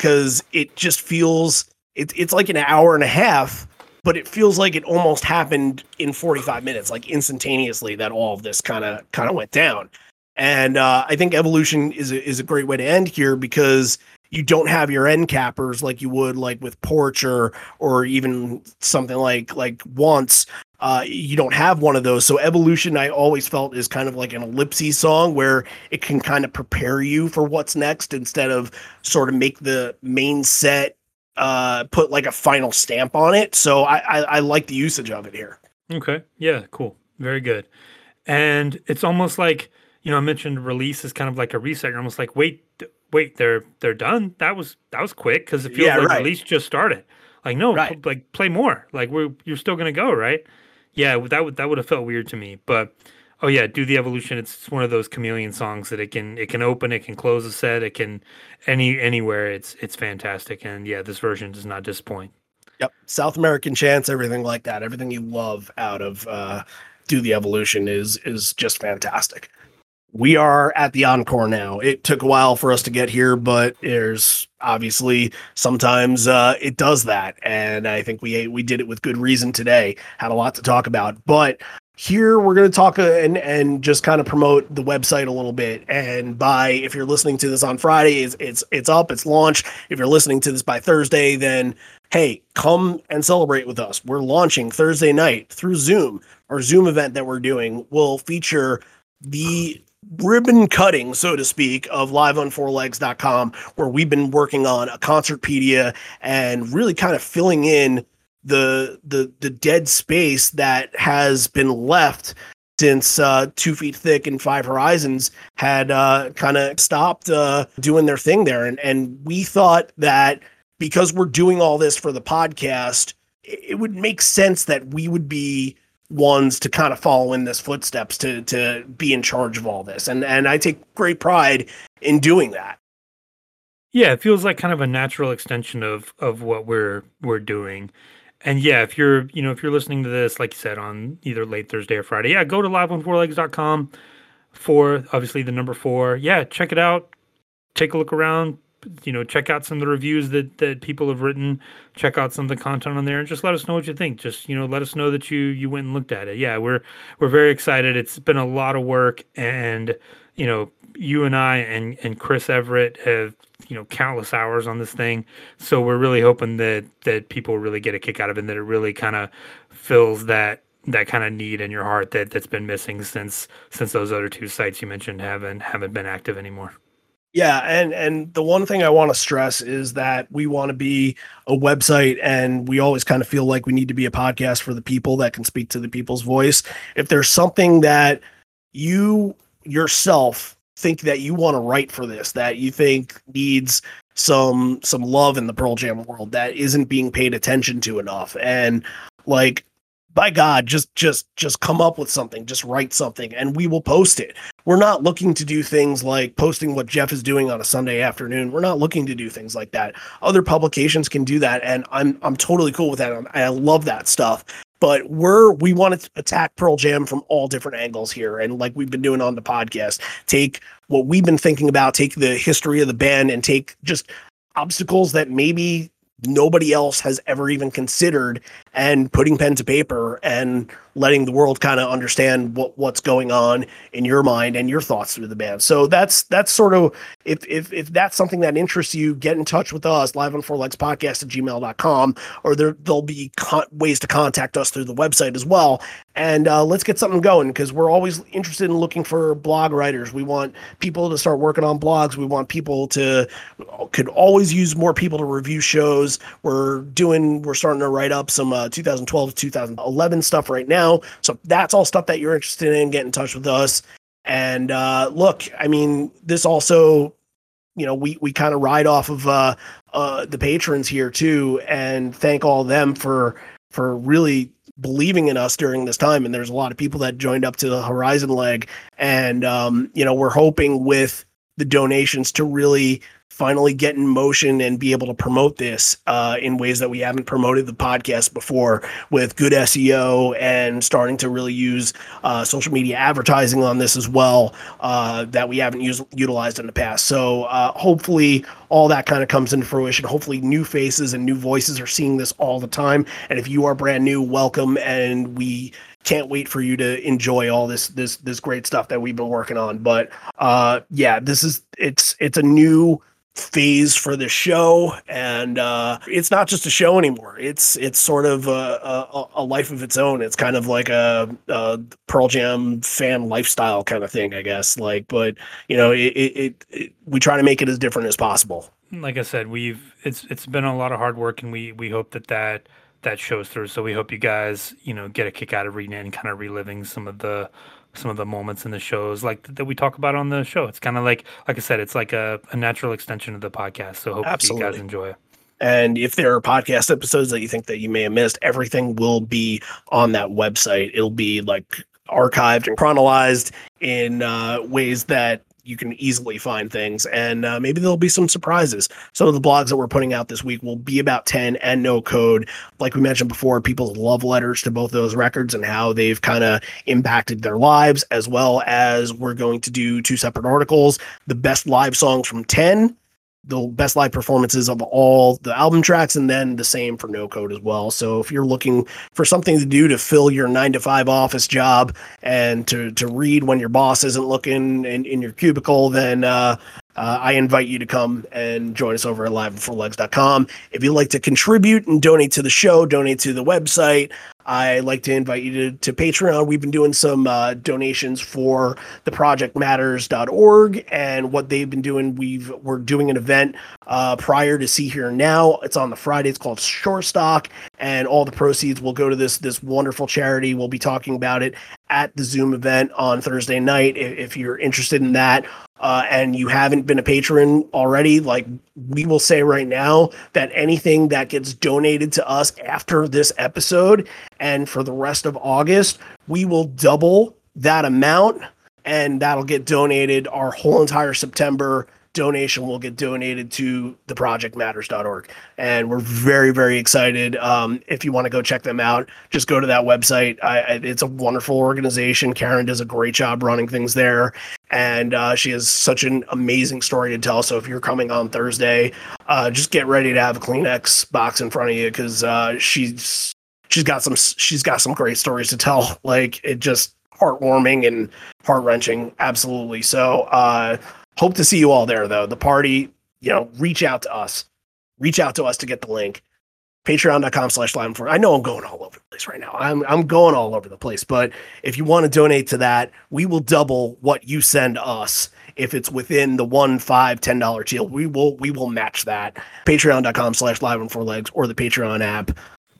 because it just feels it, it's like an hour and a half but it feels like it almost happened in 45 minutes like instantaneously that all of this kind of kind of went down. And uh, i think evolution is a, is a great way to end here because you don't have your end cappers like you would like with porch or or even something like like once uh, you don't have one of those. So evolution, I always felt is kind of like an ellipses song where it can kind of prepare you for what's next instead of sort of make the main set uh, put like a final stamp on it. So I, I, I like the usage of it here. Okay. Yeah. Cool. Very good. And it's almost like you know I mentioned release is kind of like a reset. You're almost like wait wait they're they're done. That was that was quick because it feels yeah, like right. release just started. Like no, right. like play more. Like we're you're still gonna go right yeah, that would that would have felt weird to me. But oh yeah, do the evolution. It's one of those chameleon songs that it can it can open, it can close a set, it can any anywhere. It's it's fantastic, and yeah, this version does not disappoint. Yep, South American chants, everything like that, everything you love out of uh, do the evolution is is just fantastic. We are at the encore now. It took a while for us to get here, but there's obviously sometimes uh, it does that, and I think we we did it with good reason today. Had a lot to talk about, but here we're going to talk uh, and and just kind of promote the website a little bit. And by if you're listening to this on friday it's it's, it's up it's launched. If you're listening to this by thursday then hey come and celebrate with us. We're launching thursday night through zoom. Our zoom event that we're doing will feature the ribbon cutting, so to speak, of liveon4legs.com, where we've been working on a concertpedia and really kind of filling in the the the dead space that has been left since uh, Two Feet Thick and Five Horizons had uh, kind of stopped uh, doing their thing there, and and we thought that because we're doing all this for the podcast, it would make sense that we would be ones to kind of follow in this footsteps to to be in charge of all this and and I take great pride in doing that. Yeah, it feels like kind of a natural extension of of what we're we're doing. And yeah, if you're, you know, if you're listening to this like you said on either late Thursday or Friday, yeah, go to liveonfourlegs.com for obviously the number 4. Yeah, check it out. Take a look around, you know check out some of the reviews that that people have written check out some of the content on there and just let us know what you think. Just you know let us know that you you went and looked at it. Yeah we're we're very excited. It's been a lot of work and you know you and i and and chris everett have you know countless hours on this thing. So we're really hoping that that people really get a kick out of it and that it really kind of fills that that kind of need in your heart that that's been missing since since those other two sites you mentioned haven't haven't been active anymore yeah, and and the one thing I want to stress is that we want to be a website and we always kind of feel like we need to be a podcast for the people that can speak to the people's voice. If there's something that you yourself think that you want to write for this, that you think needs some some love in the Pearl Jam world that isn't being paid attention to enough. And like by God, just just just come up with something, just write something, and we will post it. We're not looking to do things like posting what Jeff is doing on a Sunday afternoon. We're not looking to do things like that. Other publications can do that, and I'm I'm totally cool with that. I'm, I love that stuff. But we're we want to attack Pearl Jam from all different angles here, and like we've been doing on the podcast, take what we've been thinking about, take the history of the band, and take just obstacles that maybe nobody else has ever even considered and putting pen to paper and letting the world kind of understand what what's going on in your mind and your thoughts through the band. So that's that's sort of if if if that's something that interests you, get in touch with us, live on four legs podcast at gmail.com, or there there'll be con- ways to contact us through the website as well. And uh, let's get something going because we're always interested in looking for blog writers. We want people to start working on blogs. We want people to could always use more people to review shows. We're doing we're starting to write up some uh, 2012 to 2011 stuff right now. So that's all stuff that you're interested in. Get in touch with us. And uh, look, I mean, this also, you know, we we kind of ride off of uh, uh, the patrons here too, and thank all them for for really believing in us during this time. And there's a lot of people that joined up to the Horizon leg, and um, you know, we're hoping with the donations to really finally get in motion and be able to promote this uh, in ways that we haven't promoted the podcast before with good SEO and starting to really use uh, social media advertising on this as well uh, that we haven't used utilized in the past. So uh, hopefully all that kind of comes into fruition. Hopefully new faces and new voices are seeing this all the time. And if you are brand new, welcome. And we can't wait for you to enjoy all this this this great stuff that we've been working on. But uh, yeah, this is it's it's a new phase for the show and uh it's not just a show anymore. It's it's sort of a, a, a life of its own. It's kind of like a, a, pearl jam fan lifestyle kind of thing i guess. Like but you know it, it, it we try to make it as different as possible. Like i said we've it's it's been a lot of hard work and we we hope that that that shows through. So we hope you guys you know get a kick out of reading and kind of reliving some of the some of the moments in the shows like that we talk about on the show. It's kind of like, like I said, it's like a, a natural extension of the podcast. So hope Absolutely. you guys enjoy. And if there are podcast episodes that you think that you may have missed, everything will be on that website. It'll be like archived and chronologized in uh, ways that you can easily find things and uh, maybe there'll be some surprises. Some of the blogs that we're putting out this week will be about 10 and no code. Like we mentioned before people's love letters to both those records and how they've kind of impacted their lives as well as we're going to do two separate articles. The best live songs from 10 the best live performances of all the album tracks and then the same for no code as well. So if you're looking for something to do to fill your nine to five office job and to to read when your boss isn't looking in, in your cubicle then uh, uh, I invite you to come and join us over at liveforlegs.com. If you'd like to contribute and donate to the show, donate to the website, I like to invite you to, to Patreon. We've been doing some uh, donations for the projectmatters.org and what they've been doing. We've we're doing an event uh, prior to Sea.Hear.Now. It's on the Friday. It's called Shore Stock, and all the proceeds will go to this this wonderful charity. We'll be talking about it at the Zoom event on Thursday night. If, if you're interested in that, uh, and you haven't been a patron already, like we will say right now that anything that gets donated to us after this episode and for the rest of August, we will double that amount and that'll get donated our whole entire September donation will get donated to the projectmatters.org and we're very very excited. Um, if you want to go check them out just go to that website. I, I, it's a wonderful organization. Karen does a great job running things there. And uh, she has such an amazing story to tell. So if you're coming on thursday uh, just get ready to have a kleenex box in front of you because uh, she's she's got some she's got some great stories to tell. Like it just heartwarming and heart-wrenching. Absolutely. So uh Hope to see you all there, though. The party, you know, reach out to us. Reach out to us to get the link. Patreon.com slash live for I know I'm going all over the place right now. I'm I'm going all over the place. But if you want to donate to that, we will double what you send us. If it's within the one, five, ten dollar deal, we will we will match that. Patreon.com slash live on four legs or the Patreon app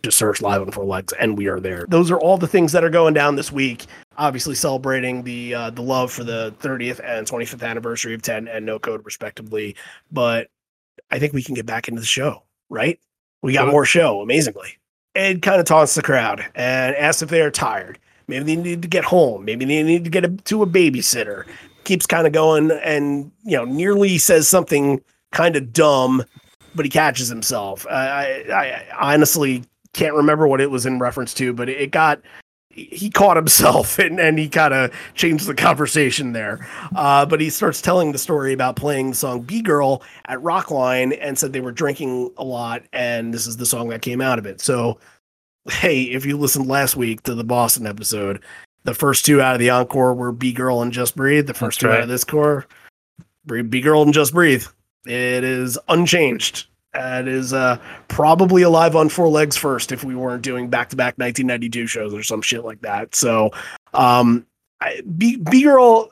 just search live on four legs and we are there. Those are all the things that are going down this week. Obviously celebrating the uh, the love for the 30th and 25th anniversary of 10 and no code respectively. But i think we can get back into the show right? We got more show amazingly. Ed kind of taunts the crowd and asks if they are tired. Maybe they need to get home. Maybe they need to get a, to a babysitter. Keeps kind of going and you know nearly says something kind of dumb but he catches himself. I, I, I honestly can't remember what it was in reference to, but it got he caught himself and, and he kind of changed the conversation there. Uh, but he starts telling the story about playing the song Bee Girl at Rockline and said they were drinking a lot. And this is the song that came out of it. So, hey, if you listened last week to the Boston episode, the first two out of the encore were Bee Girl and Just Breathe. The first That's two right. out of this core, Bee Girl and Just Breathe. It is unchanged. It is uh, probably alive on four legs first if we weren't doing back to back 1992 shows or some shit like that. So, um, Bee Girl,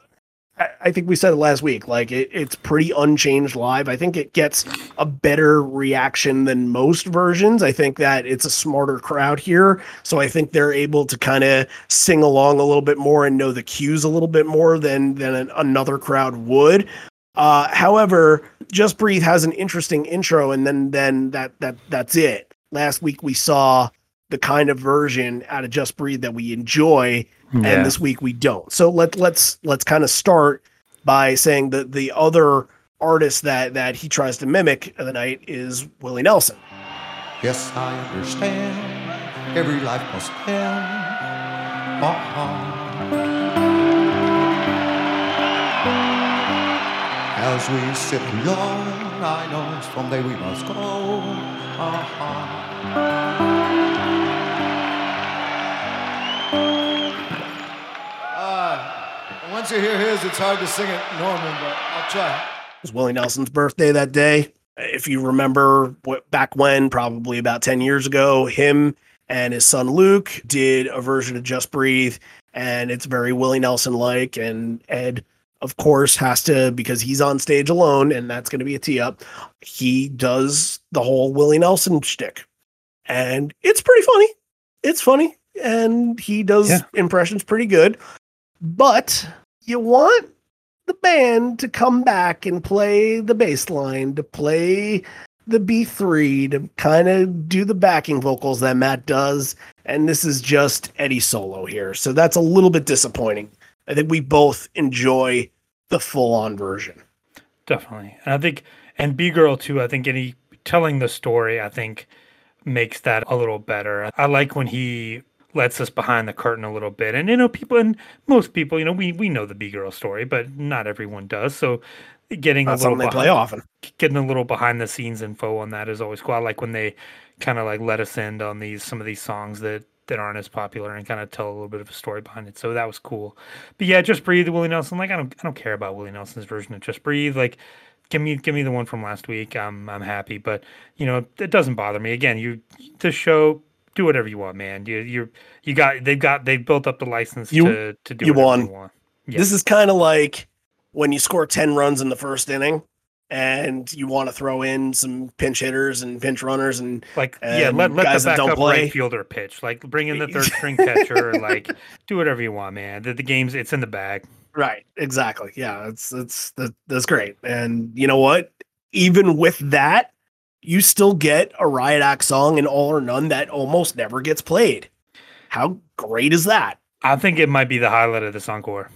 I think we said it last week. Like it, it's pretty unchanged live. I think it gets a better reaction than most versions. I think that it's a smarter crowd here, so I think they're able to kind of sing along a little bit more and know the cues a little bit more than than an, another crowd would. Uh, however, Just Breathe has an interesting intro, and then then that that that's it. Last week we saw the kind of version out of Just Breathe that we enjoy, yeah. and this week we don't. So let let's let's kind of start by saying that the other artist that that he tries to mimic of the night is Willie Nelson. Yes, I understand. Every life must end. Uh-huh. As we sit alone, I know someday we must go. Uh-huh. Uh, once you hear his, it's hard to sing it normal, but I'll try. It was Willie Nelson's birthday that day. If you remember back when, probably about 10 years ago, him and his son Luke did a version of Just Breathe, and it's very Willie Nelson like. And Ed of course, has to because he's on stage alone, and that's going to be a tee up. He does the whole Willie Nelson shtick, and it's pretty funny. It's funny, and he does yeah. impressions pretty good. But you want the band to come back and play the bass line, to play the B3, to kind of do the backing vocals that Matt does. And this is just Eddie solo here. So that's a little bit disappointing. I think we both enjoy the full on version. Definitely. And I think and Bee Girl too, I think any telling the story, I think makes that a little better. I like when he lets us behind the curtain a little bit. And you know, people and most people, you know, we we know the Bee Girl story, but not everyone does. So getting a little behind, play often. Getting a little behind the scenes info on that is always cool. I like when they kind of like let us in on these some of these songs that that aren't as popular and kind of tell a little bit of a story behind it. So that was cool. But yeah, just breathe, Willie Nelson. Like I don't I don't care about Willie Nelson's version of Just Breathe. Like give me give me the one from last week. I'm I'm happy. But you know it doesn't bother me. Again, you the show do whatever you want, man. You you you got they've got they've built up the license you, to to do you won. You want. Yeah. This is kind of like when you score ten runs in the first inning and you want to throw in some pinch hitters and pinch runners and like and yeah, let, let the backup right fielder pitch. Like bring in the third string catcher. like do whatever you want, man. The, the game's it's in the bag. Right. Exactly. Yeah. It's it's that, that's great. And you know what? Even with that, you still get a riot act song in all or none that almost never gets played. How great is that? I think it might be the highlight of this encore.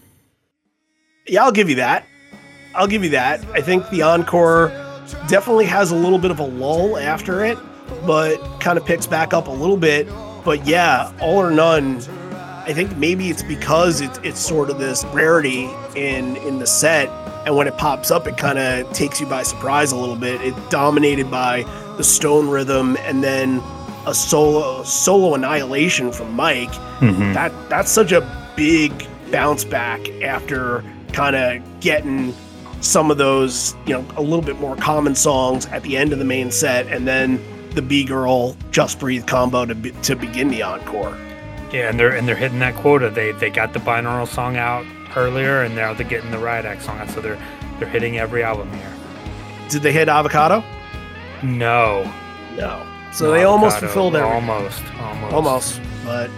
Yeah, I'll give you that. I'll give you that. I think the encore definitely has a little bit of a lull after it, but kind of picks back up a little bit. But yeah, all or none. I think maybe it's because it's it's sort of this rarity in in the set, and when it pops up, it kind of takes you by surprise a little bit. It's dominated by the stone rhythm, and then a solo solo annihilation from Mike. Mm-hmm. That that's such a big bounce back after kind of getting some of those, you know, a little bit more common songs at the end of the main set, and then the Bee Girl Just Breathe combo to be, to begin the encore. Yeah, and they're and they're hitting that quota. They they got the binaural song out earlier, and now they're getting the Riot Act song out. So they're they're hitting every album here. Did they hit Avocado? No, no. So they almost Avocado, fulfilled everything. Almost, almost, almost but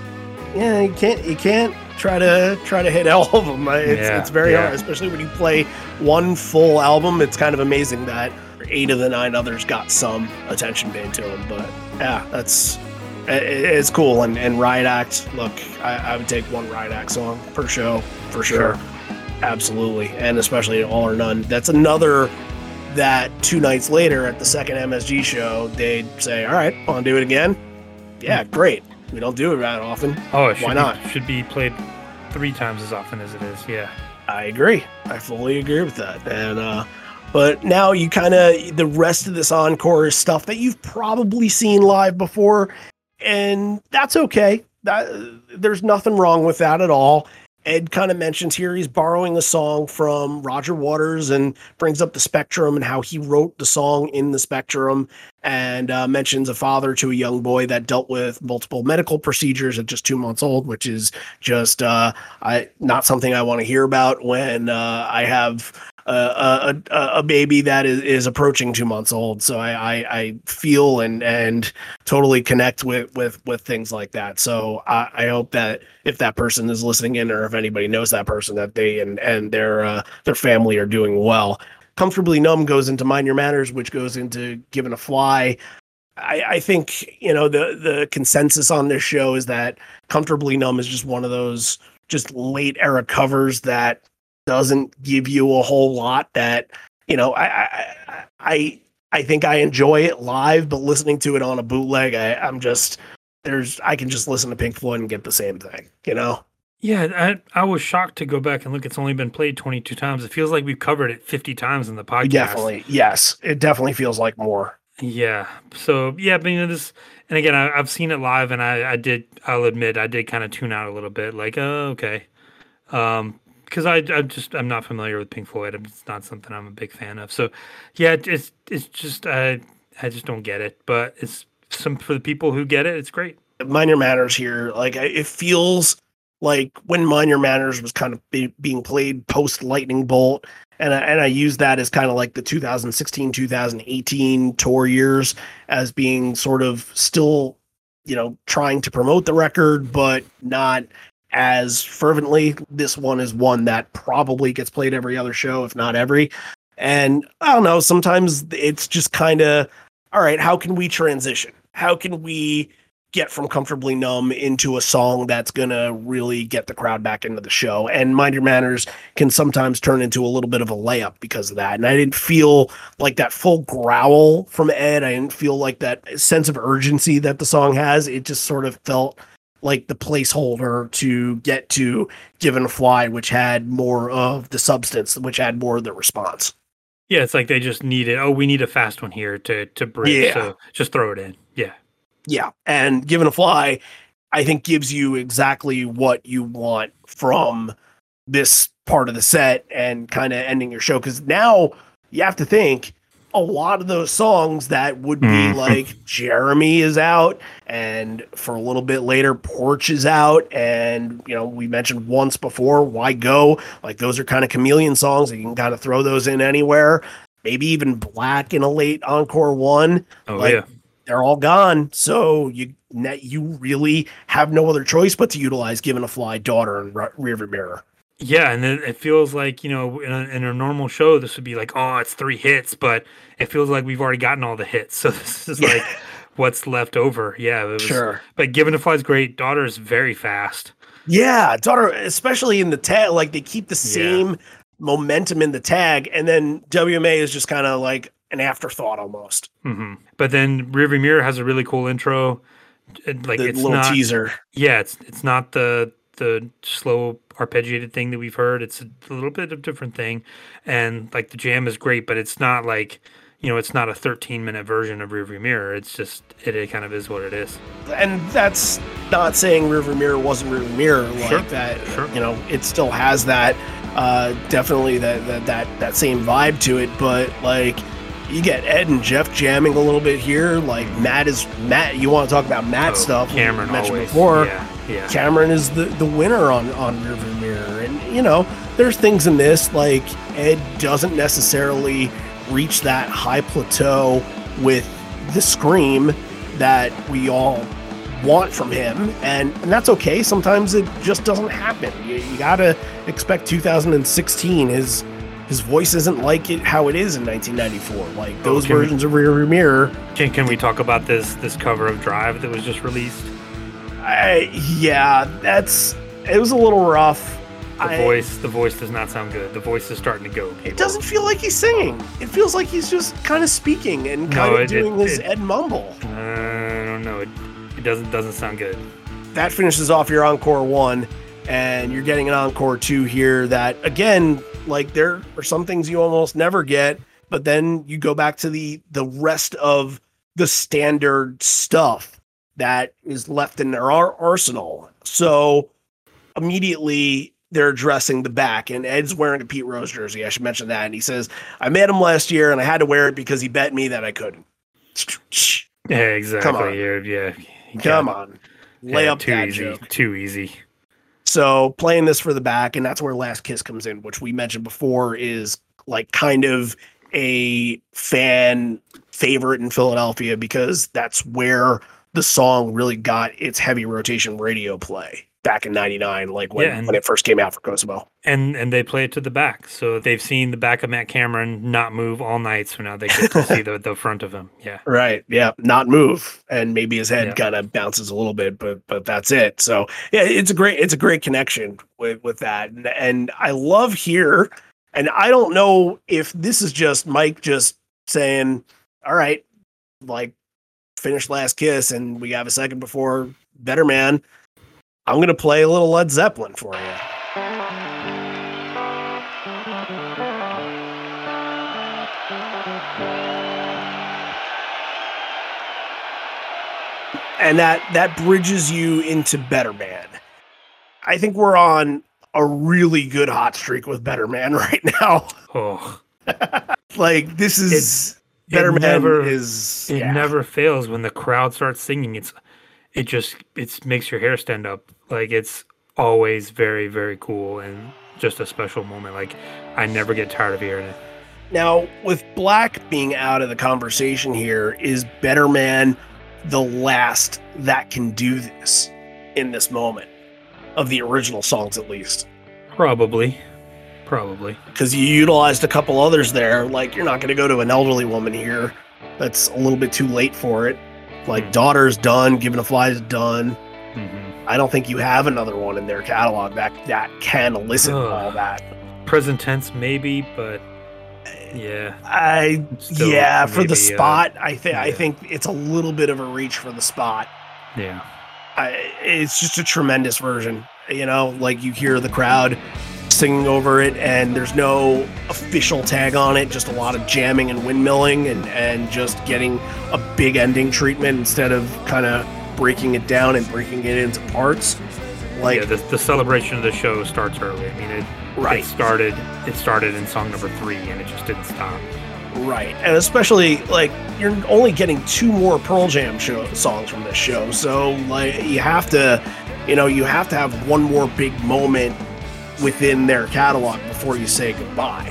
yeah you can't you can't try to try to hit all of them it's, Yeah, it's very yeah. hard especially when you play one full album. It's kind of amazing that eight of the nine others got some attention paid to them but yeah that's it's cool. And and riot act look I, I would take one riot act song per show for sure, Sure. absolutely. And especially all or none. That's another that two nights later at the second msg show they'd say all right want to do it again? Yeah great we don't do it that often Oh, Why be, not? Should be played three times as often as it is. Yeah. I agree. I fully agree with that. And uh but now you kind of the rest of this encore is stuff that you've probably seen live before and that's okay. That there's nothing wrong with that at all. Ed kind of mentions here he's borrowing a song from Roger Waters and brings up the Spectrum and how he wrote the song in the Spectrum and uh, mentions a father to a young boy that dealt with multiple medical procedures at just two months old, which is just uh, I not something I want to hear about when uh, I have a, a, baby that is, is approaching two months old. So I, I, I feel and and totally connect with with with things like that. So I, I hope that if that person is listening in, or if anybody knows that person, that they and and their uh, their family are doing well. Comfortably numb goes into mind your manners, which goes into given to fly. I, I think you know the the consensus on this show is that comfortably numb is just one of those just late era covers that doesn't give you a whole lot that you know I I I, I think I enjoy it live, but listening to it on a bootleg, I, I'm just there's I can just listen to Pink Floyd and get the same thing, you know. Yeah, I, I was shocked to go back and look. It's only been played 22 times. It feels like we've covered it 50 times in the podcast. Definitely, yes, it definitely feels like more. Yeah. So yeah, but you know this, and again, I, I've seen it live, and I, I did. I'll admit, I did kind of tune out a little bit. Like, oh, okay, um, because I, I just I'm not familiar with Pink Floyd. It's not something I'm a big fan of. So, yeah, it's it's just I I just don't get it. But it's some for the people who get it, it's great. Mind Your Manners here, like it feels like when Mind Your Manners was kind of be, being played post Lightning Bolt, and I, and I use that as kind of like the 2016 2018 tour years as being sort of still, you know, trying to promote the record, but not as fervently. This one is one that probably gets played every other show, if not every. And I don't know, sometimes it's just kind of, all right, how can we transition? How can we get from comfortably numb into a song that's gonna really get the crowd back into the show and mind your manners can sometimes turn into a little bit of a layup because of that and i didn't feel like that full growl from ed i didn't feel like that sense of urgency that the song has it just sort of felt like the placeholder to get to given to fly which had more of the substance which had more of the response Yeah, it's like they just needed. Oh, we need a fast one here to to break. Yeah. So just throw it in. Yeah. Yeah, and given to fly, I think gives you exactly what you want from this part of the set and kind of ending your show. Because now you have to think a lot of those songs that would be Mhm. like Jeremy is out, and for a little bit later, Porch is out, and you know we mentioned once before, Why Go? Like those are kind of chameleon songs, you can kind of throw those in anywhere. Maybe even Black in a late encore one Oh Like, yeah. they're all gone. So you you really have no other choice but to utilize "Given to Fly," "Daughter," and Re- "Rearview Mirror." Yeah, and then it feels like you know in a, in a normal show this would be like oh it's three hits, but it feels like we've already gotten all the hits. So this is like what's left over. Yeah, it was, Sure. But Given to Fly's great. Daughter is very fast. Yeah, "Daughter," especially in the tag, like they keep the same momentum in the tag, and then WMA is just kind of like an afterthought almost. hmm But then Rearview Mirror has a really cool intro. Like the it's little not teaser. yeah it's it's not the the slow arpeggiated thing that we've heard. It's a little bit of a different thing, and like the jam is great, but it's not like you know it's not a 13 minute version of Rearview Mirror. It's just it, it kind of is what it is. and that's not saying Rearview Mirror wasn't Rearview Mirror like Sure, that. sure. You know, it still has that uh, definitely that, that that that same vibe to it. But like, you get Ed and Jeff jamming a little bit here. Like Matt is Matt. You want to talk about Matt Oh, stuff? Cameron mentioned always. before. Yeah, yeah. Cameron is the, the winner on on Rearview Mirror, and you know there's things in this like Ed doesn't necessarily reach that high plateau with the scream, that we all want from him, and, and that's okay. Sometimes it just doesn't happen. You, you gotta expect 2016. His his voice isn't like it how it is in 1994. Like oh, those can we- versions of Rear Mirror. Can, can we talk about this this cover of Drive that was just released? I, yeah, that's it was a little rough. The I- voice the voice does not sound good. The voice is starting to go. It doesn't feel like he's singing. It feels like he's just kind of speaking and No, kind of it- it- doing his it- Ed Mumble. Uh, I don't know. It, it doesn't doesn't sound good. that finishes off your encore one and you're getting an encore two here that again like there are some things you almost never get but then you go back to the the rest of the standard stuff that is left in their ar- arsenal so immediately they're addressing the back and ed's wearing a pete rose jersey i should mention that and he says i met him last year and i had to wear it because he bet me that i couldn't Yeah, exactly. Come on. You're- yeah. come on lay yeah, up too easy. joke. Too easy. So playing this for the back, and that's where Last Kiss comes in, which we mentioned before is like kind of a fan favorite in Philadelphia because that's where the song really got its heavy rotation radio play back in 99 like when, Yeah, and- when it first came out for Kosovo. And and they play it to the back. So they've seen the back of Matt Cameron not move all night, so now they get to see the, the front of him. Yeah. Right. Yeah. Not move. And maybe his head Yeah. kind of bounces a little bit, but but that's it. So yeah, it's a great it's a great connection with with that. And, and I love here, and I don't know if this is just Mike just saying, All right, like finish last kiss and we have a second before Better Man. I'm gonna play a little Led Zeppelin for you. and that that bridges you into Better Man. I think we're on a really good hot streak with Better Man right now. Oh. like this is it Better Man never- is It yeah. never fails when the crowd starts singing. It's it just it makes your hair stand up. Like it's always very very cool and just a special moment. Like I never get tired of hearing it. Now, with Black being out of the conversation here, is Better Man the last that can do this in this moment of the original songs, at least? Probably, probably. Because you utilized a couple others there. Like, you're not going to go to an elderly woman here. That's a little bit too late for it. Like, Hmm. Daughter's done, Given to Fly is done. hmm I don't think you have another one in their catalog that that can elicit Ugh. all that. Present tense maybe, but yeah, I Still, yeah, for the maybe, uh, spot, I think I think it's a little bit of a reach for the spot. yeah. I, it's just a tremendous version. You know, like you hear the crowd singing over it, and there's no official tag on it, just a lot of jamming and windmilling, and and just getting a big ending treatment instead of kind of breaking it down and breaking it into parts. Like yeah, the, the celebration of the show starts early. I mean, it, right, it started. It started in song number three, and it just didn't stop. Right. And especially like you're only getting two more Pearl Jam show songs from this show. So like you have to, you know, you have to have one more big moment within their catalog before you say goodbye.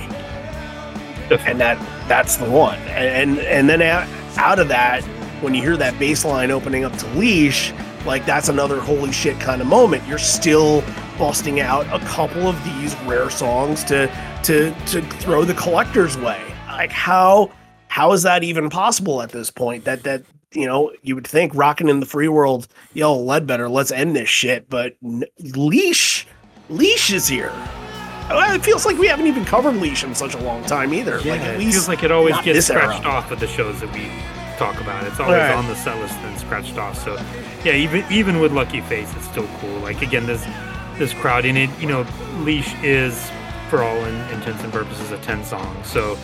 And that that's the one. And and, and then out, out of that when you hear that bass line opening up to Leash, like that's another holy shit kind of moment. You're still busting out a couple of these rare songs to to to throw the collector's way. Like how how is that even possible at this point? That that you know you would think rocking in the free world, yo, Ledbetter, let's end this shit. But n- Leash, Leash is here. It feels like we haven't even covered Leash in such a long time either. like at it least feels like it always gets scratched off of the shows that we talk about. It's always Right. on the set list and scratched off. So yeah, even even with Lucky Face, it's still cool. Like again, this this crowd in it, you know, Leash is for all in, intents and purposes a ten song. So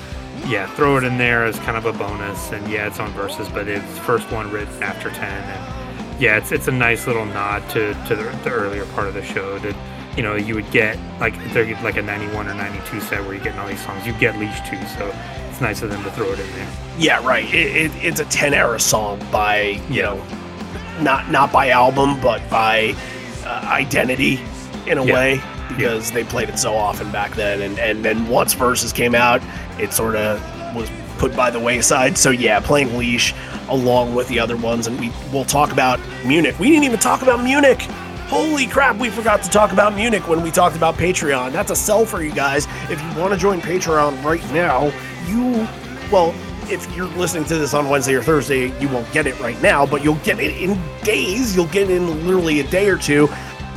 yeah, throw it in there as kind of a bonus. And yeah, it's on verses, but it's first one written after ten. And yeah, it's it's a nice little nod to to the, the earlier part of the show that. You know, you would get like they're like a 91 or 92 set where you're getting all these songs. You get Leash too, so it's nice of them to throw it in there. Yeah, right. It, it, it's a ten era song by you Yeah. know, not not by album, but by uh, identity in a Yeah. way because they played it so often back then, and and then once verses came out, it sort of was put by the wayside. So yeah, playing Leash, along with the other ones, and we will talk about Munich. We didn't even talk about Munich. Holy crap, we forgot to talk about Munich when we talked about Patreon. That's a sell for you guys. If you want to join Patreon right now, you, well, if you're listening to this on Wednesday or Thursday, you won't get it right now, but you'll get it in days. You'll get it in literally a day or two.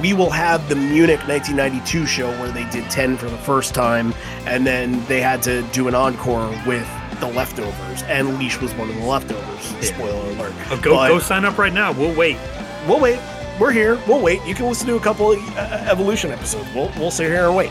We will have the Munich 1992 show where they did 10 for the first time, and then they had to do an encore with the leftovers, and Leash was one of the leftovers. Yeah. Spoiler alert. Oh, go But- go sign up right now. We'll wait. we'll wait. We're here. We'll wait. You can listen to a couple of uh, evolution episodes. We'll we'll sit here and wait.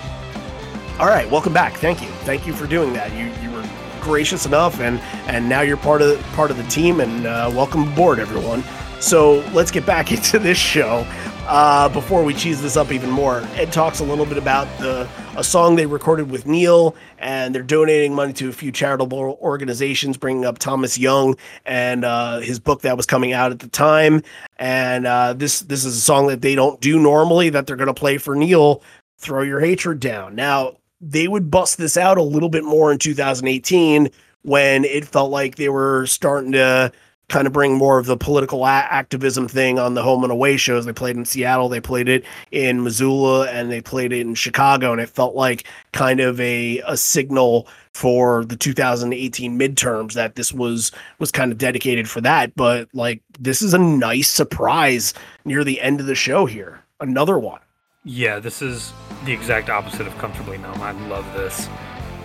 All right, welcome back. Thank you. Thank you for doing that. You you were gracious enough, and and now you're part of part of the team. And uh, welcome aboard, everyone. So let's get back into this show. Uh, before we cheese this up even more, Ed talks a little bit about the a song they recorded with Neil, and they're donating money to a few charitable organizations, bringing up Tomas Young and uh, his book that was coming out at the time. And uh, this this is a song that they don't do normally that they're going to play for Neil. Throw your hatred down. Now they would bust this out a little bit more in 2018 when it felt like they were starting to kind of bring more of the political a- activism thing on the home and away shows. They played in Seattle, they played it in Missoula, and they played it in Chicago, and it felt like kind of a a signal for the 2018 midterms that this was was kind of dedicated for that. But like this is a nice surprise near the end of the show here. Another one. Yeah, this is the exact opposite of comfortably numb. I love this,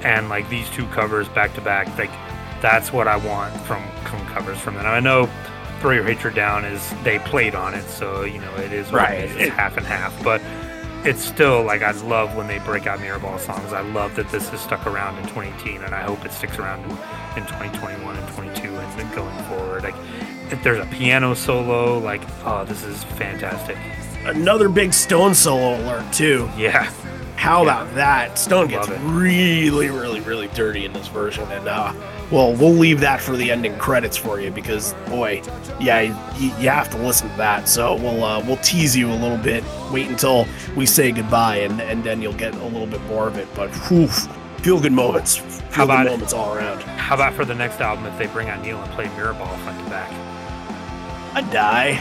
and like these two covers back to back, like that's what I want from from covers from them. I know "Throw Your Hatred Down" is they played on it, so you know it is Right. It is. It's half and half, but it's still like I love when they break out Mirrorball songs. I love that this has stuck around in 2018, and I hope it sticks around in, in 2021 and 22 and going forward. Like if there's a piano solo, like oh, this is fantastic. Another big Stone solo alert too. Yeah. How about that? Stone gets really, really, really dirty in this version, and uh, well, we'll leave that for the ending credits for you because, boy, yeah, you, you have to listen to that. So we'll uh, we'll tease you a little bit. Wait until we say goodbye, and and then you'll get a little bit more of it. But whew, feel good moments, feel about good moments all around. How about for the next album if they bring out Neil and play Mirrorball front to back? I'd die,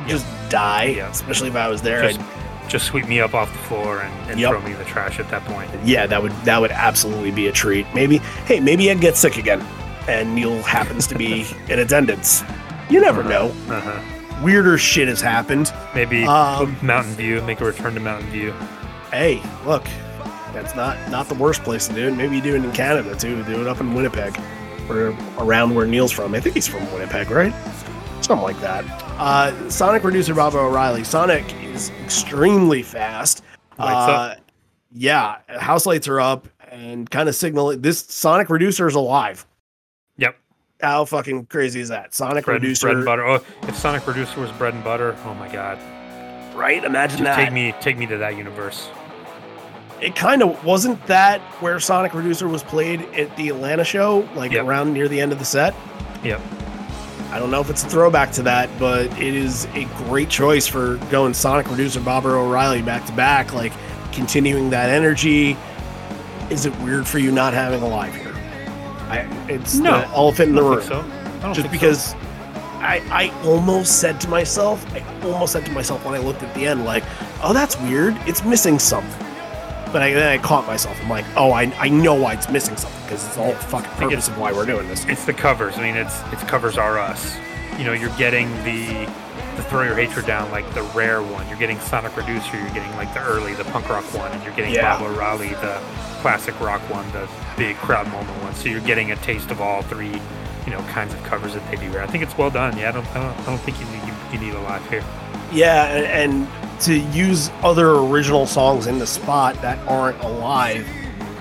I'd just die. Yeah. Especially if I was there. Just, I'd- just sweep me up off the floor and, and Yep. throw me in the trash at that point. yeah, that would that would absolutely be a treat. Maybe, hey, maybe I'd get sick again, and Neil happens to be in attendance. You never know. Uh-huh. Weirder shit has happened. Maybe Um, Mountain View, make a return to Mountain View. Hey, look, that's not not the worst place to do it. Maybe you do it in Canada too. Do it up in Winnipeg, or around where Neil's from. I think he's from Winnipeg, right? Something like that. Uh, Sonic Reducer Baba O'Riley. Sonic is extremely fast. Uh. Yeah, house lights are up and kind of signal this Sonic Reducer is alive. Yep. How fucking crazy is that? Sonic Bread, producer, bread and butter. Oh, if Sonic Reducer was bread and butter, oh my god. right? Imagine Just that. take me take me to that universe. it kind of wasn't that where Sonic Reducer was played at the Atlanta show, like Yep. around near the end of the set. Yep. I don't know if it's a throwback to that, but it is a great choice for going Sonic Reducer Baba O'Riley back to back, like continuing that energy. Is it weird for you not having a live here? I, it's No, the elephant in the room. so. I don't Just because I, I almost said to myself, I almost said to myself when I looked at the end, like, oh, that's weird. It's missing something. But I, then I caught myself. I'm like, oh, I, I know why it's missing something because it's all fucking think purpose of why we're doing this. It's the covers. I mean, it's it's covers are us. You know, you're getting the the throw your hatred down like the rare one. You're getting Sonic Reducer. You're getting like the early, the punk rock one, and you're getting Yeah. Baba O'Riley, the classic rock one, the big crowd moment one. So you're getting a taste of all three, you know, kinds of covers that they do here. I think it's well done. Yeah, I don't I don't, I don't think you need, you, you need a lot here. Yeah, and, and to use other original songs in the spot that aren't alive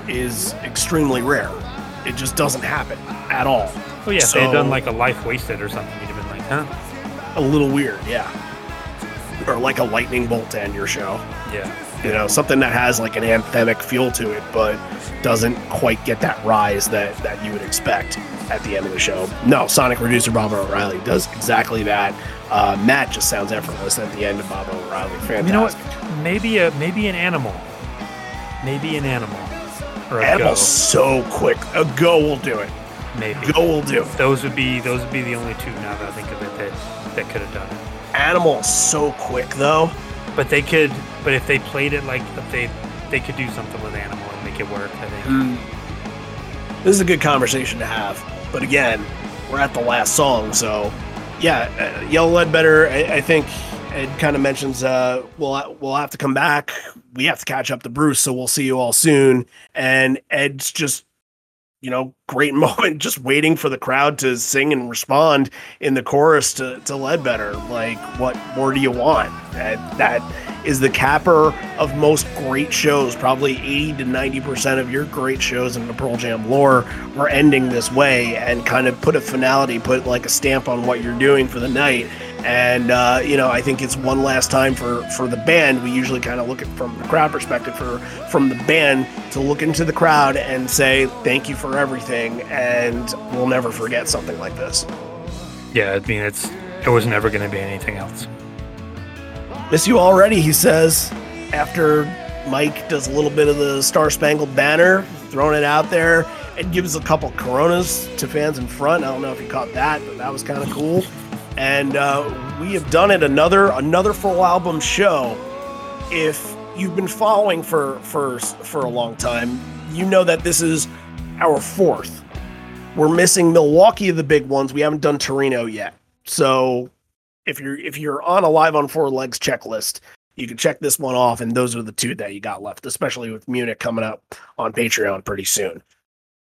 is extremely rare. It just doesn't happen at all. Oh yeah, if they had done like a life wasted or something, you'd have been like, huh? A little weird, yeah. Or like a lightning bolt to end your show. Yeah. you know something that has like an anthemic feel to it but doesn't quite get that rise that that you would expect at the end of the show no sonic reducer baba o'riley does exactly that uh, matt just sounds effortless at the end of baba o'riley fantastic You know what? Maybe a maybe an animal. Maybe an animal. Or a animal's go. so quick a go will do it maybe. Go will do. Those would be those would be the only two now that I think of it that that could have done it. Animal so quick though. But they could. But if they played it like if they they could do something with Animal and make it work. I think. Mm. This is a good conversation to have. But again, we're at the last song, so yeah, uh, Yellow Ledbetter. I, I think it kind of mentions uh, we'll we'll have to come back. We have to catch up to Bruce, so we'll see you all soon. And Ed's just you know, great moment just waiting for the crowd to sing and respond in the chorus to, to Ledbetter. Like, what more do you want? And that is the capper of most great shows. Probably 80 to 90% of your great shows in the Pearl Jam lore are ending this way and kind of put a finality, put like a stamp on what you're doing for the night. And uh, you know, I think it's one last time for for the band. We usually kind of look at from the crowd perspective for from the band to look into the crowd and say thank you for everything, and we'll never forget something like this. Yeah, I mean it's it was never going to be anything else. Miss you already, he says. After Mike does a little bit of the Star Spangled Banner, throwing it out there, and gives a couple Coronas to fans in front. I don't know if you caught that, but that was kind of cool and uh, we have done it another another full album show. If you've been following for for for a long time, you know that this is our fourth. We're missing Milwaukee of the big ones. We haven't done Torino yet. So if you're if you're on a live on four legs checklist, you can check this one off, and those are the two that you got left, especially with Munich coming up on Patreon pretty soon.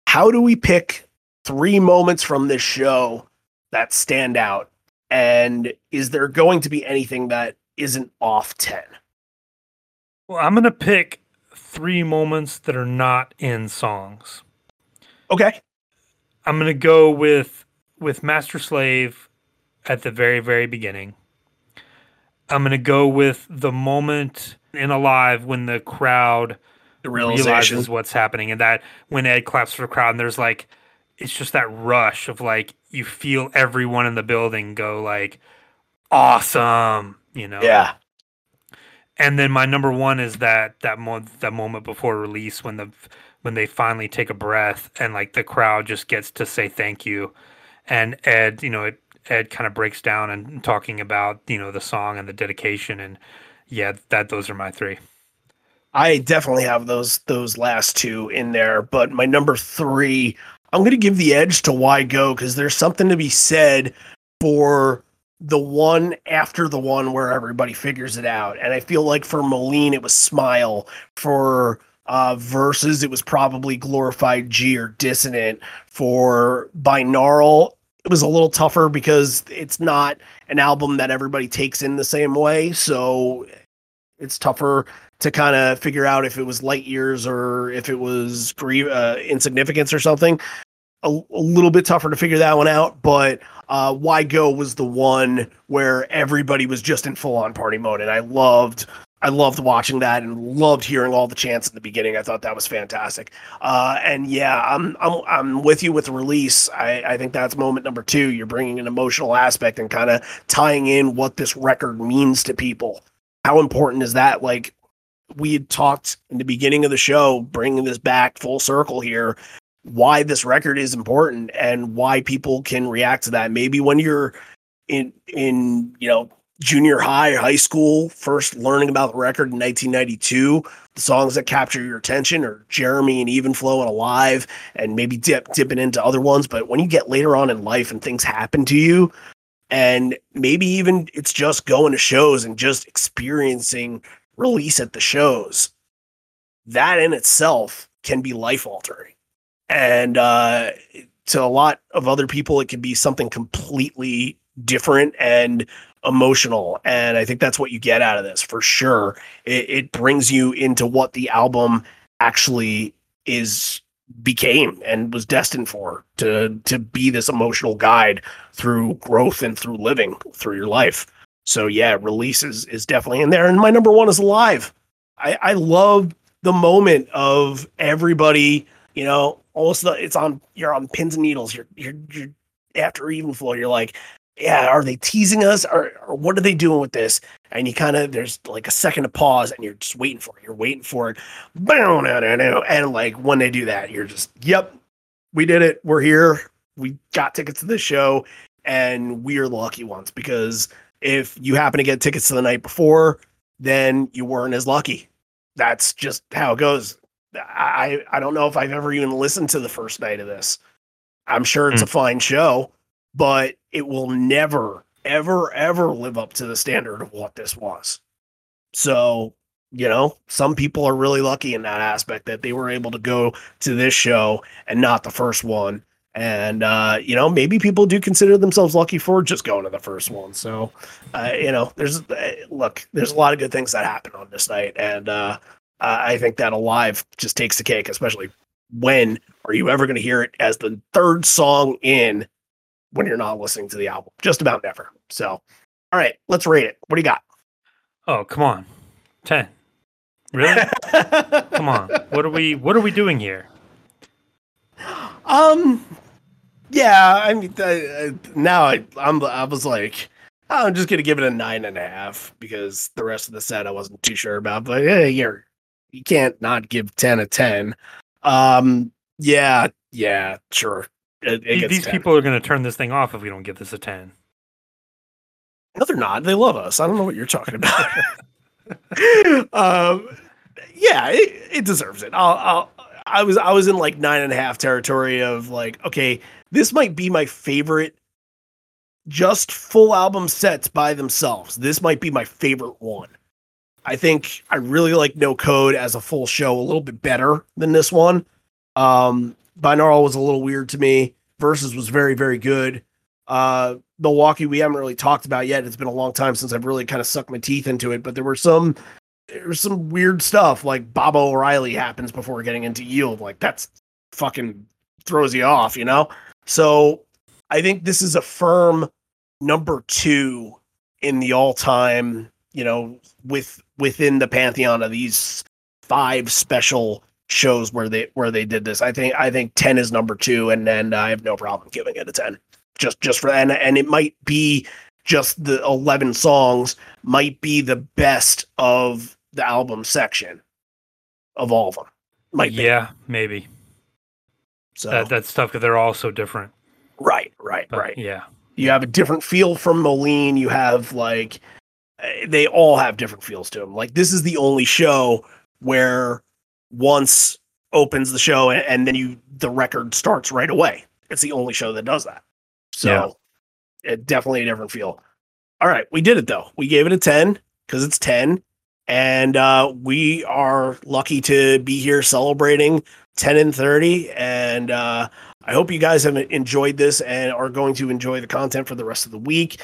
How do we pick three moments from this show that stand out and is there going to be anything that isn't off 10? Well, I'm going to pick three moments that are not in songs. Okay. I'm going to go with with Master Slave at the very very beginning. I'm going to go with the moment in Alive when the crowd the realizes what's happening and that when Ed claps for the crowd and there's like it's just that rush of like you feel everyone in the building go like awesome you know? Yeah. And then my number one is that that mo- that moment before release when the when they finally take a breath and like the crowd just gets to say thank you. And ed you know it, ed kind of breaks down and talking about you know the song and the dedication and yeah that those are my three. I definitely have those those last two in there but my number three I'm going to give the edge to why go because there's something to be said for the one after the one where everybody figures it out. And I feel like for Moline, it was Smile. For uh, Verses, it was probably Glorified G or Dissident. For Binaural, it was a little tougher because it's not an album that everybody takes in the same way. So it's tougher to kind of figure out if it was light years or if it was uh, insignificance or something. A, a, little bit tougher to figure that one out, but uh, Why Go was the one where everybody was just in full on party mode, and I loved. I loved watching that and loved hearing all the chants at the beginning. I thought that was fantastic. Uh, and yeah, I'm I'm I'm with you with release. I, I think that's moment number two. You're bringing an emotional aspect and kind of tying in what this record means to people. How important is that? Like we had talked in the beginning of the show, bringing this back full circle here, why this record is important and why people can react to that. Maybe when you're in in you know junior high, high school, first learning about the record in 1992, the songs that capture your attention are Jeremy and Even Flow and Alive, and maybe dip dipping into other ones. But when you get later on in life and things happen to you, and maybe even it's just going to shows and just experiencing release at the shows, that in itself can be life altering. And uh, to a lot of other people, it can be something completely different and emotional. And I think that's what you get out of this for sure. It, it brings you into what the album actually is became and was destined for to to be this emotional guide through growth and through living through your life. So yeah, releases is, definitely in there. And my number one is live. I, I love the moment of everybody, you know, almost the, it's on you're on pins and needles. You're you're you're after even flow, you're like, yeah, are they teasing us or, or what are they doing with this? And you kind of there's like a second of pause and you're just waiting for it. You're waiting for it. And like when they do that, you're just, yep, we did it. We're here. we got tickets to this show, and we are the lucky ones because if you happen to get tickets to the night before, then you weren't as lucky. That's just how it goes. I I don't know if I've ever even listened to the first night of this. I'm sure it's a hmm. fine show, but it will never, ever, ever live up to the standard of what this was. So, you know, some people are really lucky in that aspect that they were able to go to this show and not the first one. And uh, you know, maybe people do consider themselves lucky for just going to the first one. So, uh, you know, there's uh, look, there's a lot of good things that happen on this night, and uh, I think that Alive just takes the cake, especially when are you ever going to hear it as the third song in when you're not listening to the album? Just about never. So, all right, let's rate it. What do you got? Oh, come on. 10. Really? come on. What are we what are we doing here? Um, yeah, I mean, uh, now I, I'm, I was like, oh, I'm just gonna give it a nine and a half because the rest of the set I wasn't too sure about. But yeah, you're, you can't not give ten a ten. Um, yeah, yeah, sure. It, it These, these 10. people are going to turn this thing off if we don't give this a 10. No, they're not. They love us. I don't know what you're talking about. um, yeah, it, it deserves it. I'll, I'll, I was, I was in like nine and a half territory of like, okay, this might be my favorite. Just full album sets by themselves. This might be my favorite one. I think I really like No Code as a full show a little bit better than this one. Um, Binaural was a little weird to me. Versus was very, very good. Uh, Milwaukee, we haven't really talked about yet. It's been a long time since I've really kind of sucked my teeth into it, but there were some there was some weird stuff like Baba O'Riley happens before getting into yield. Like that's fucking throws you off, you know? So I think this is a firm number two in the all time, you know, with within the pantheon of these five special shows where they where they did this. I think I think 10 is number two, and then I have no problem giving it a 10 just just for and and it might be just the 11 songs might be the best of the album section of all of them. Might be. Yeah, maybe. so That that's tough because they're all so different. right right But right. Yeah. you have a different feel from moline. You have like eh, they all have different feels to them like this is the only show where once opens the show and, and then you the record starts right away. It's the only show that does that. So it definitely a different feel. All right we did it though. We gave it a 10 because it's 10 and uh, we are lucky to be here celebrating 10 and 30 and uh, i hope you guys have enjoyed this and are going to enjoy the content for the rest of the week.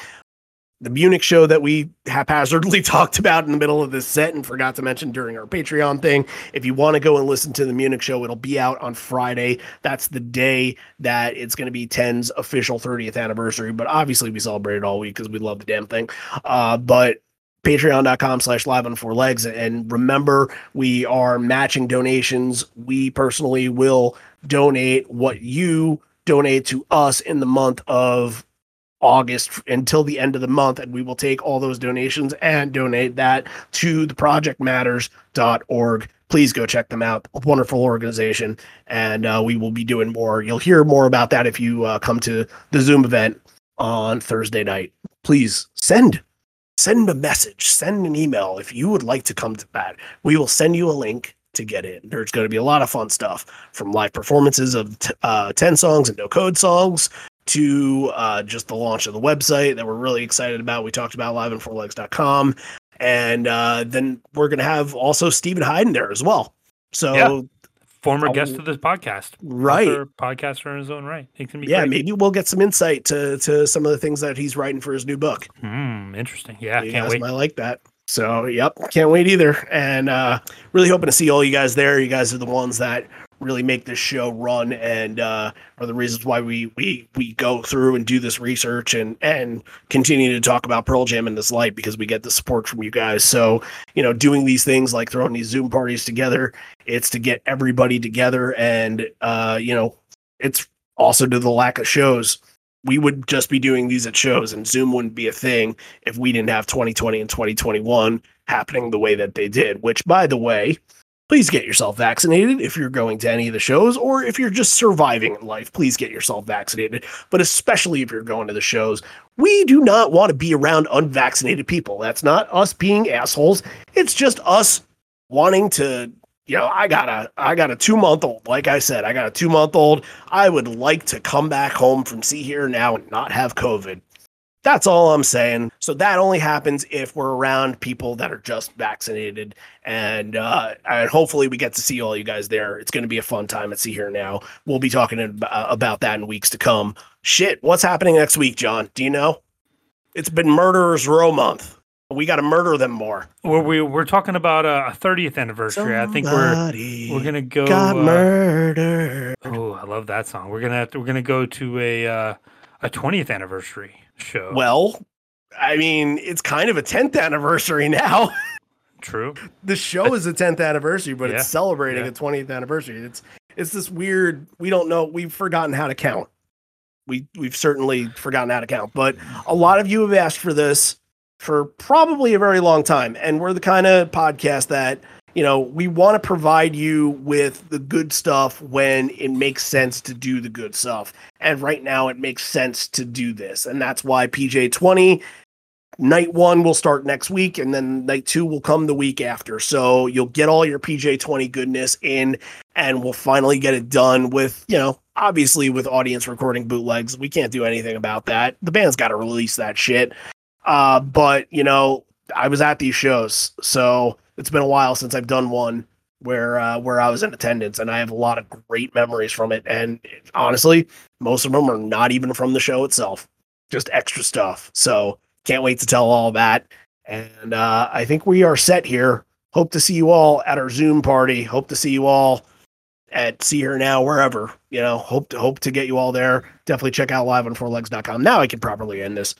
The munich show that we haphazardly talked about in the middle of this set and forgot to mention during our patreon thing. If you want to go and listen to the munich show it'll be out on friday. That's the day that it's going to be 10's official 30th anniversary but obviously we celebrate it all week because we love the damn thing. Uh, but patreon.com slash live on four legs. And remember we are matching donations. We personally will donate what you donate to us in the month of august until the end of the month. And we will take all those donations and donate that to the projectmatters.org please go check them out. A wonderful organization. And uh, we will be doing more. You'll hear more about that if you uh, come to the zoom event on thursday night. Please send send a message, send an email if you would like to come to that. We will send you a link to get in. There's going to be a lot of fun stuff from live performances of t- uh, 10 songs and no code songs to uh, just the launch of the website that we're really excited about. We talked about live and uh, then we're going to have also Steven Hyden there as well. So, Yeah. Former guest of this podcast. right. Podcaster in his own right. It can be Yeah, great. maybe we'll get some insight to, to some of the things that he's writing for his new book. Hmm, interesting. Yeah, can't wait. might like that. So, yep, can't wait either. And uh, really hoping to see all you guys there. You guys are the ones that really make this show run and uh, are the reasons why we we we go through and do this research and and continue to talk about Pearl Jam in this light because we get the support from you guys. So, you know, doing these things like throwing these Zoom parties together, it's to get everybody together and uh, you know, it's also to the lack of shows we would just be doing these at shows and Zoom wouldn't be a thing if we didn't have 2020 and 2021 happening the way that they did, which by the way, please get yourself vaccinated if you're going to any of the shows or if you're just surviving in life please get yourself vaccinated. But especially if you're going to the shows we do not want to be around unvaccinated people. That's not us being assholes. It's just us wanting to you know i got a i got a two month old like i said i got a two month old i would like to come back home from Sea.Hear.Now and not have covid that's all I'm saying. So that only happens if we're around people that are just vaccinated, and uh, and hopefully we get to see all you guys there. It's going to be a fun time at Sea.Hear.Now. We'll be talking about that in weeks to come. Shit, what's happening next week, John? Do you know? It's been Murderers Row month. We got to murder them more. We're we, we're talking about a 30th anniversary. Somebody I think we're we're gonna go. Got uh, murdered. Oh, I love that song. We're gonna to, we're gonna go to a uh, a 20th anniversary show. Well, I mean, it's kind of a 10th anniversary now. True. the show is a 10th anniversary, but yeah. it's celebrating yeah. a 20th anniversary. It's it's this weird. We don't know. We've forgotten how to count. We we've certainly forgotten how to count. But a lot of you have asked for this for probably a very long time, and we're the kind of podcast that you know, we want to provide you with the good stuff when it makes sense to do the good stuff. And right now it makes sense to do this. And that's why PJ 20 night 1 will start next week and then night 2 will come the week after. So you'll get all your PJ 20 goodness in and we'll finally get it done with, you know, obviously with audience recording bootlegs. We can't do anything about that. The band's got to release that shit. Uh but, you know, I was at these shows. So it's been a while since I've done one where uh, where I was in attendance, and I have a lot of great memories from it. And honestly, most of them are not even from the show itself, just extra stuff. So can't wait to tell all that. And uh, I think we are set here. Hope to see you all at our Zoom party. Hope to see you all at Sea.Hear.Now, wherever. You know, hope to hope to get you all there. Definitely check out live on fourlegs.com. Now I can properly end this.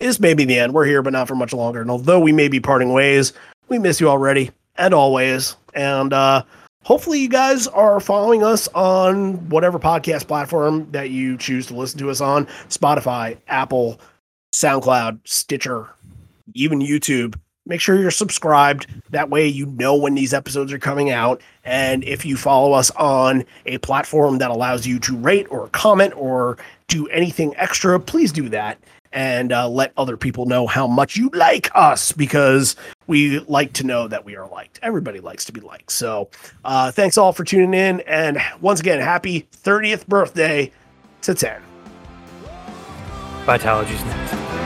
This may be the end. We're here, but not for much longer. And although we may be parting ways, we miss you already and always. And uh, hopefully, you guys are following us on whatever podcast platform that you choose to listen to us on Spotify, Apple, SoundCloud, Stitcher, even YouTube. Make sure you're subscribed. That way, you know when these episodes are coming out. And if you follow us on a platform that allows you to rate or comment or do anything extra, please do that and uh, let other people know how much you like us because we like to know that we are liked. Everybody likes to be liked. So uh, thanks all for tuning in. And once again, happy 30th birthday to 10. Vitalogy's next.